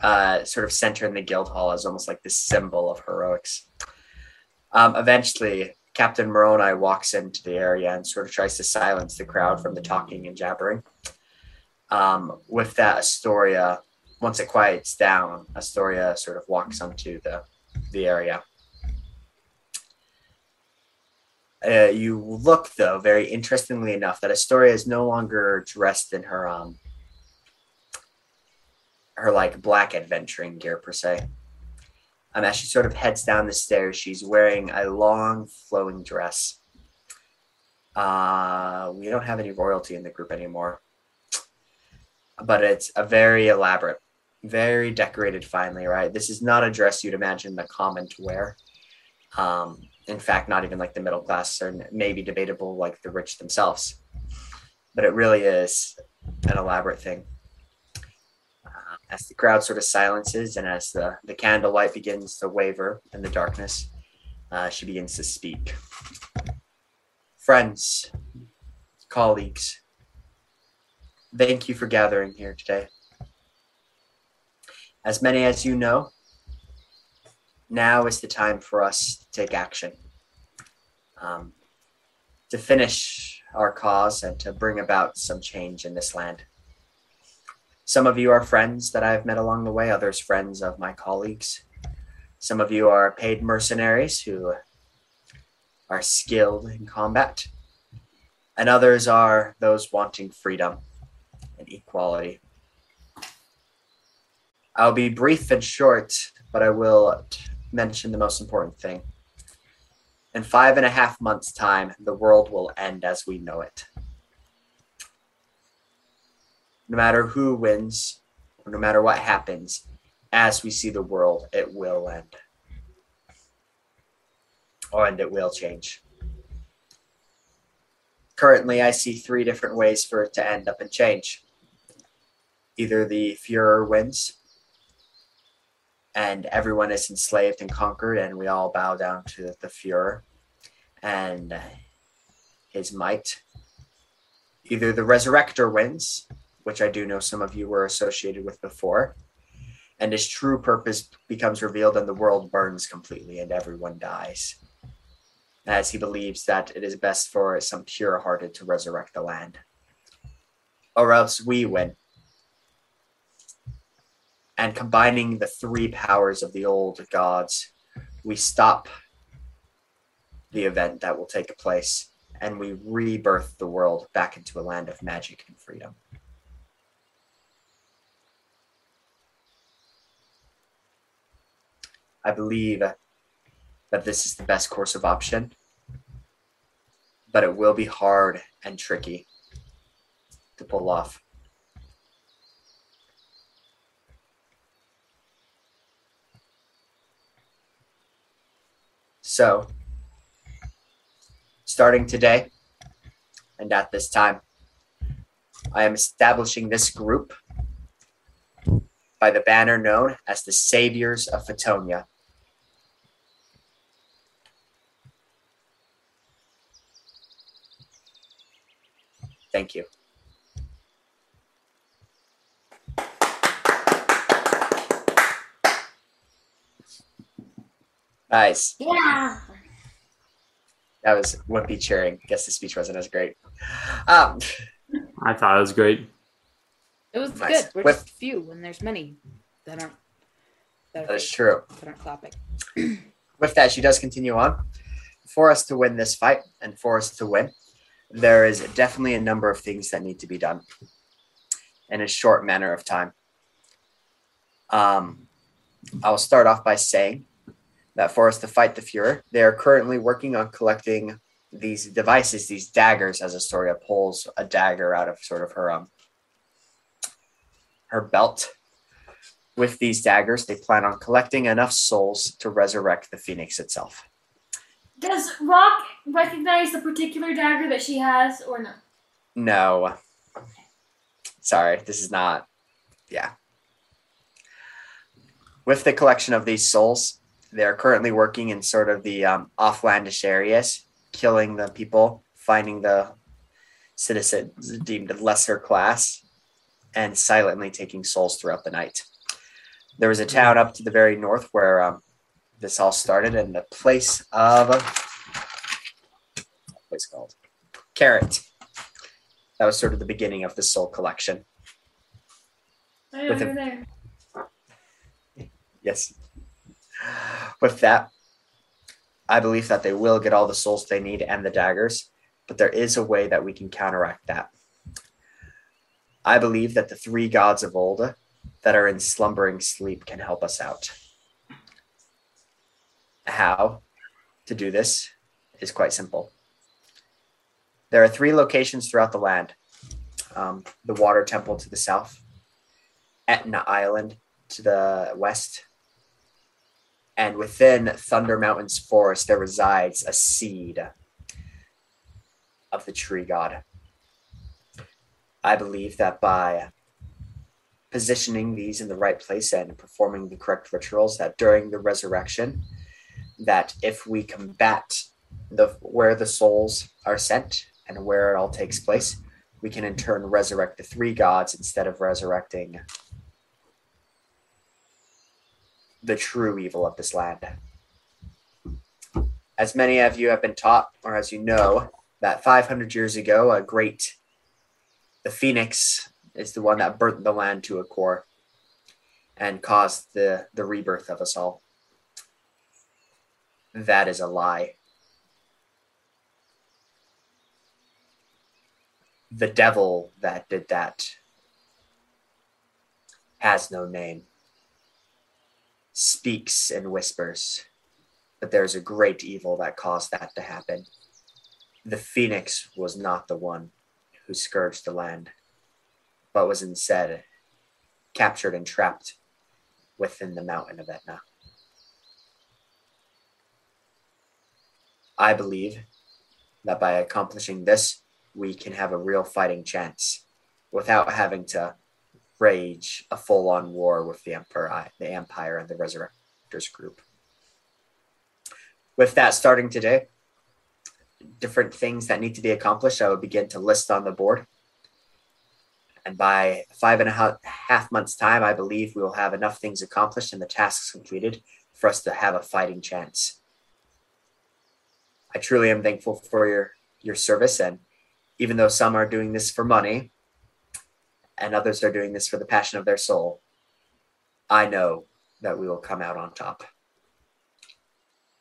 uh, sort of center in the guild hall as almost like this symbol of heroics. Um, eventually, Captain Moroni walks into the area and sort of tries to silence the crowd from the talking and jabbering. Um, with that, Astoria, once it quiets down, Astoria sort of walks onto the, the area. Uh, you look, though, very interestingly enough, that Astoria is no longer dressed in her um her like black adventuring gear per se. Um, as she sort of heads down the stairs, she's wearing a long flowing dress. Uh, we don't have any royalty in the group anymore, but it's a very elaborate, very decorated finely, right? This is not a dress you'd imagine the common to wear. Um, in fact, not even like the middle class or maybe debatable like the rich themselves. But it really is an elaborate thing as the crowd sort of silences and as the, the candlelight begins to waver in the darkness, uh, she begins to speak. Friends, colleagues, thank you for gathering here today. As many as you know, now is the time for us to take action. Um, to finish our cause and to bring about some change in this land. Some of you are friends that I've met along the way, others friends of my colleagues. Some of you are paid mercenaries who are skilled in combat, and others are those wanting freedom and equality. I'll be brief and short, but I will mention the most important thing. In five and a half months' time, the world will end as we know it no matter who wins, no matter what happens, as we see the world, it will end. or and it will change. Currently, I see three different ways for it to end up and change. Either the Führer wins, and everyone is enslaved and conquered, and we all bow down to the Führer and his might. Either the Resurrector wins, which I do know some of you were associated with before, and his true purpose becomes revealed, and the world burns completely, and everyone dies. As he believes that it is best for some pure hearted to resurrect the land. Or else we win. And combining the three powers of the old gods, we stop the event that will take place and we rebirth the world back into a land of magic and freedom. I believe that this is the best course of option, but it will be hard and tricky to pull off. So, starting today and at this time, I am establishing this group by the banner known as the Saviors of Fatonia. Thank you. Nice. Yeah. That was Wimpy cheering. Guess the speech wasn't as great. Um, I thought it was great. It was Nice. good. We're With- just few, and there's many that aren't that, are that is true. that aren't clapping. with that, she does continue on. For us to win this fight and for us to win, there is definitely a number of things that need to be done in a short manner of time. Um, I'll start off by saying that for us to fight the Fuhrer, they are currently working on collecting these devices, these daggers, as Astoria pulls a dagger out of sort of her um her belt. With these daggers, they plan on collecting enough souls to resurrect the phoenix itself. Does Rock recognize the particular dagger that she has, or no? No. Sorry, this is not. Yeah. With the collection of these souls, they're currently working in sort of the um, offlandish areas, killing the people, finding the citizens deemed lesser class, and silently taking souls throughout the night. There was a town up to the very north where um, this all started, in the place of what's called Carrot. That was sort of the beginning of the soul collection. Oh, I know With you're a- there. Yes. With that, I believe that they will get all the souls they need and the daggers, but there is a way that we can counteract that. I believe that the three gods of old that are in slumbering sleep can help us out. How to do this is quite simple. There are three locations throughout the land um, the Water Temple to the south, Etna Island to the west, and within Thunder Mountains Forest, there resides a seed of the tree god. I believe that by positioning these in the right place and performing the correct rituals, that during the resurrection, that if we combat the where the souls are sent and where it all takes place, we can in turn resurrect the three gods instead of resurrecting the true evil of this land. As many of you have been taught, or as you know, that 500 years ago, a great, the phoenix is the one that burnt the land to a core and caused the, the rebirth of us all. That is a lie. The devil that did that has no name speaks and whispers, but there's a great evil that caused that to happen. The phoenix was not the one who scourged the land, but was instead captured and trapped within the mountain of Etna. I believe that by accomplishing this, we can have a real fighting chance without having to rage a full on war with the Emperor, the Empire, and the Resurrectors group. With that starting today, different things that need to be accomplished, I will begin to list on the board. And by five and a half, half months' time, I believe we will have enough things accomplished and the tasks completed for us to have a fighting chance. I truly am thankful for your your service, and even though some are doing this for money, and others are doing this for the passion of their soul, I know that we will come out on top.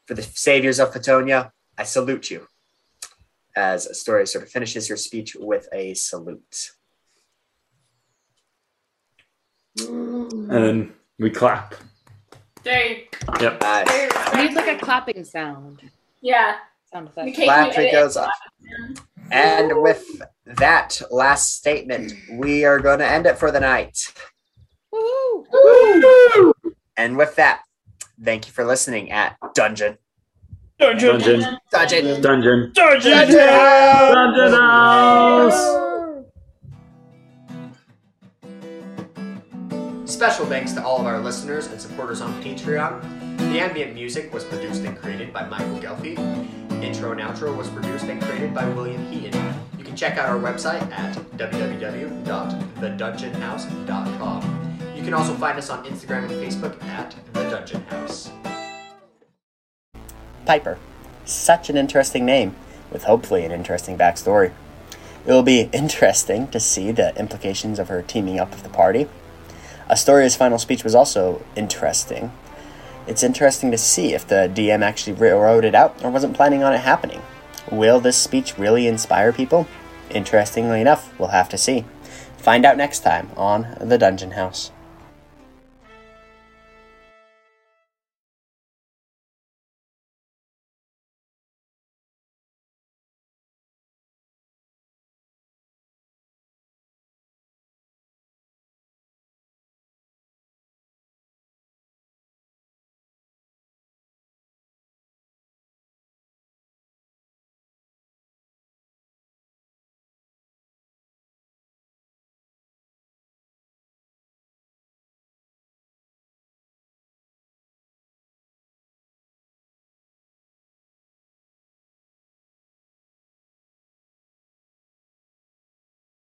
For the saviors of Photonia, I salute you. As Astoria sort of finishes her speech with a salute. And then we clap. Very, Yep. Nice. very I need like a clapping sound. Yeah. Sound We effect. can't Clap, edit it goes off. And with that last statement, we are going to end it for the night. Woohoo! And with that, thank you for listening at Dungeon. Dungeon. Dungeon. Dungeon. Dungeon. Dungeon. Dungeon house. Special thanks to all of our listeners and supporters on Patreon. The ambient music was produced and created by Michael Gelfi. Intro and outro was produced and created by William Heaton. You can check out our website at www.thedungeonhouse.com. You can also find us on Instagram and Facebook at The Dungeon House. Piper. Such an interesting name, with hopefully an interesting backstory. It will be interesting to see the implications of her teaming up with the party. Astoria's final speech was also interesting. It's interesting to see if the DM actually wrote it out or wasn't planning on it happening. Will this speech really inspire people? Interestingly enough, we'll have to see. Find out next time on The Dungeon House.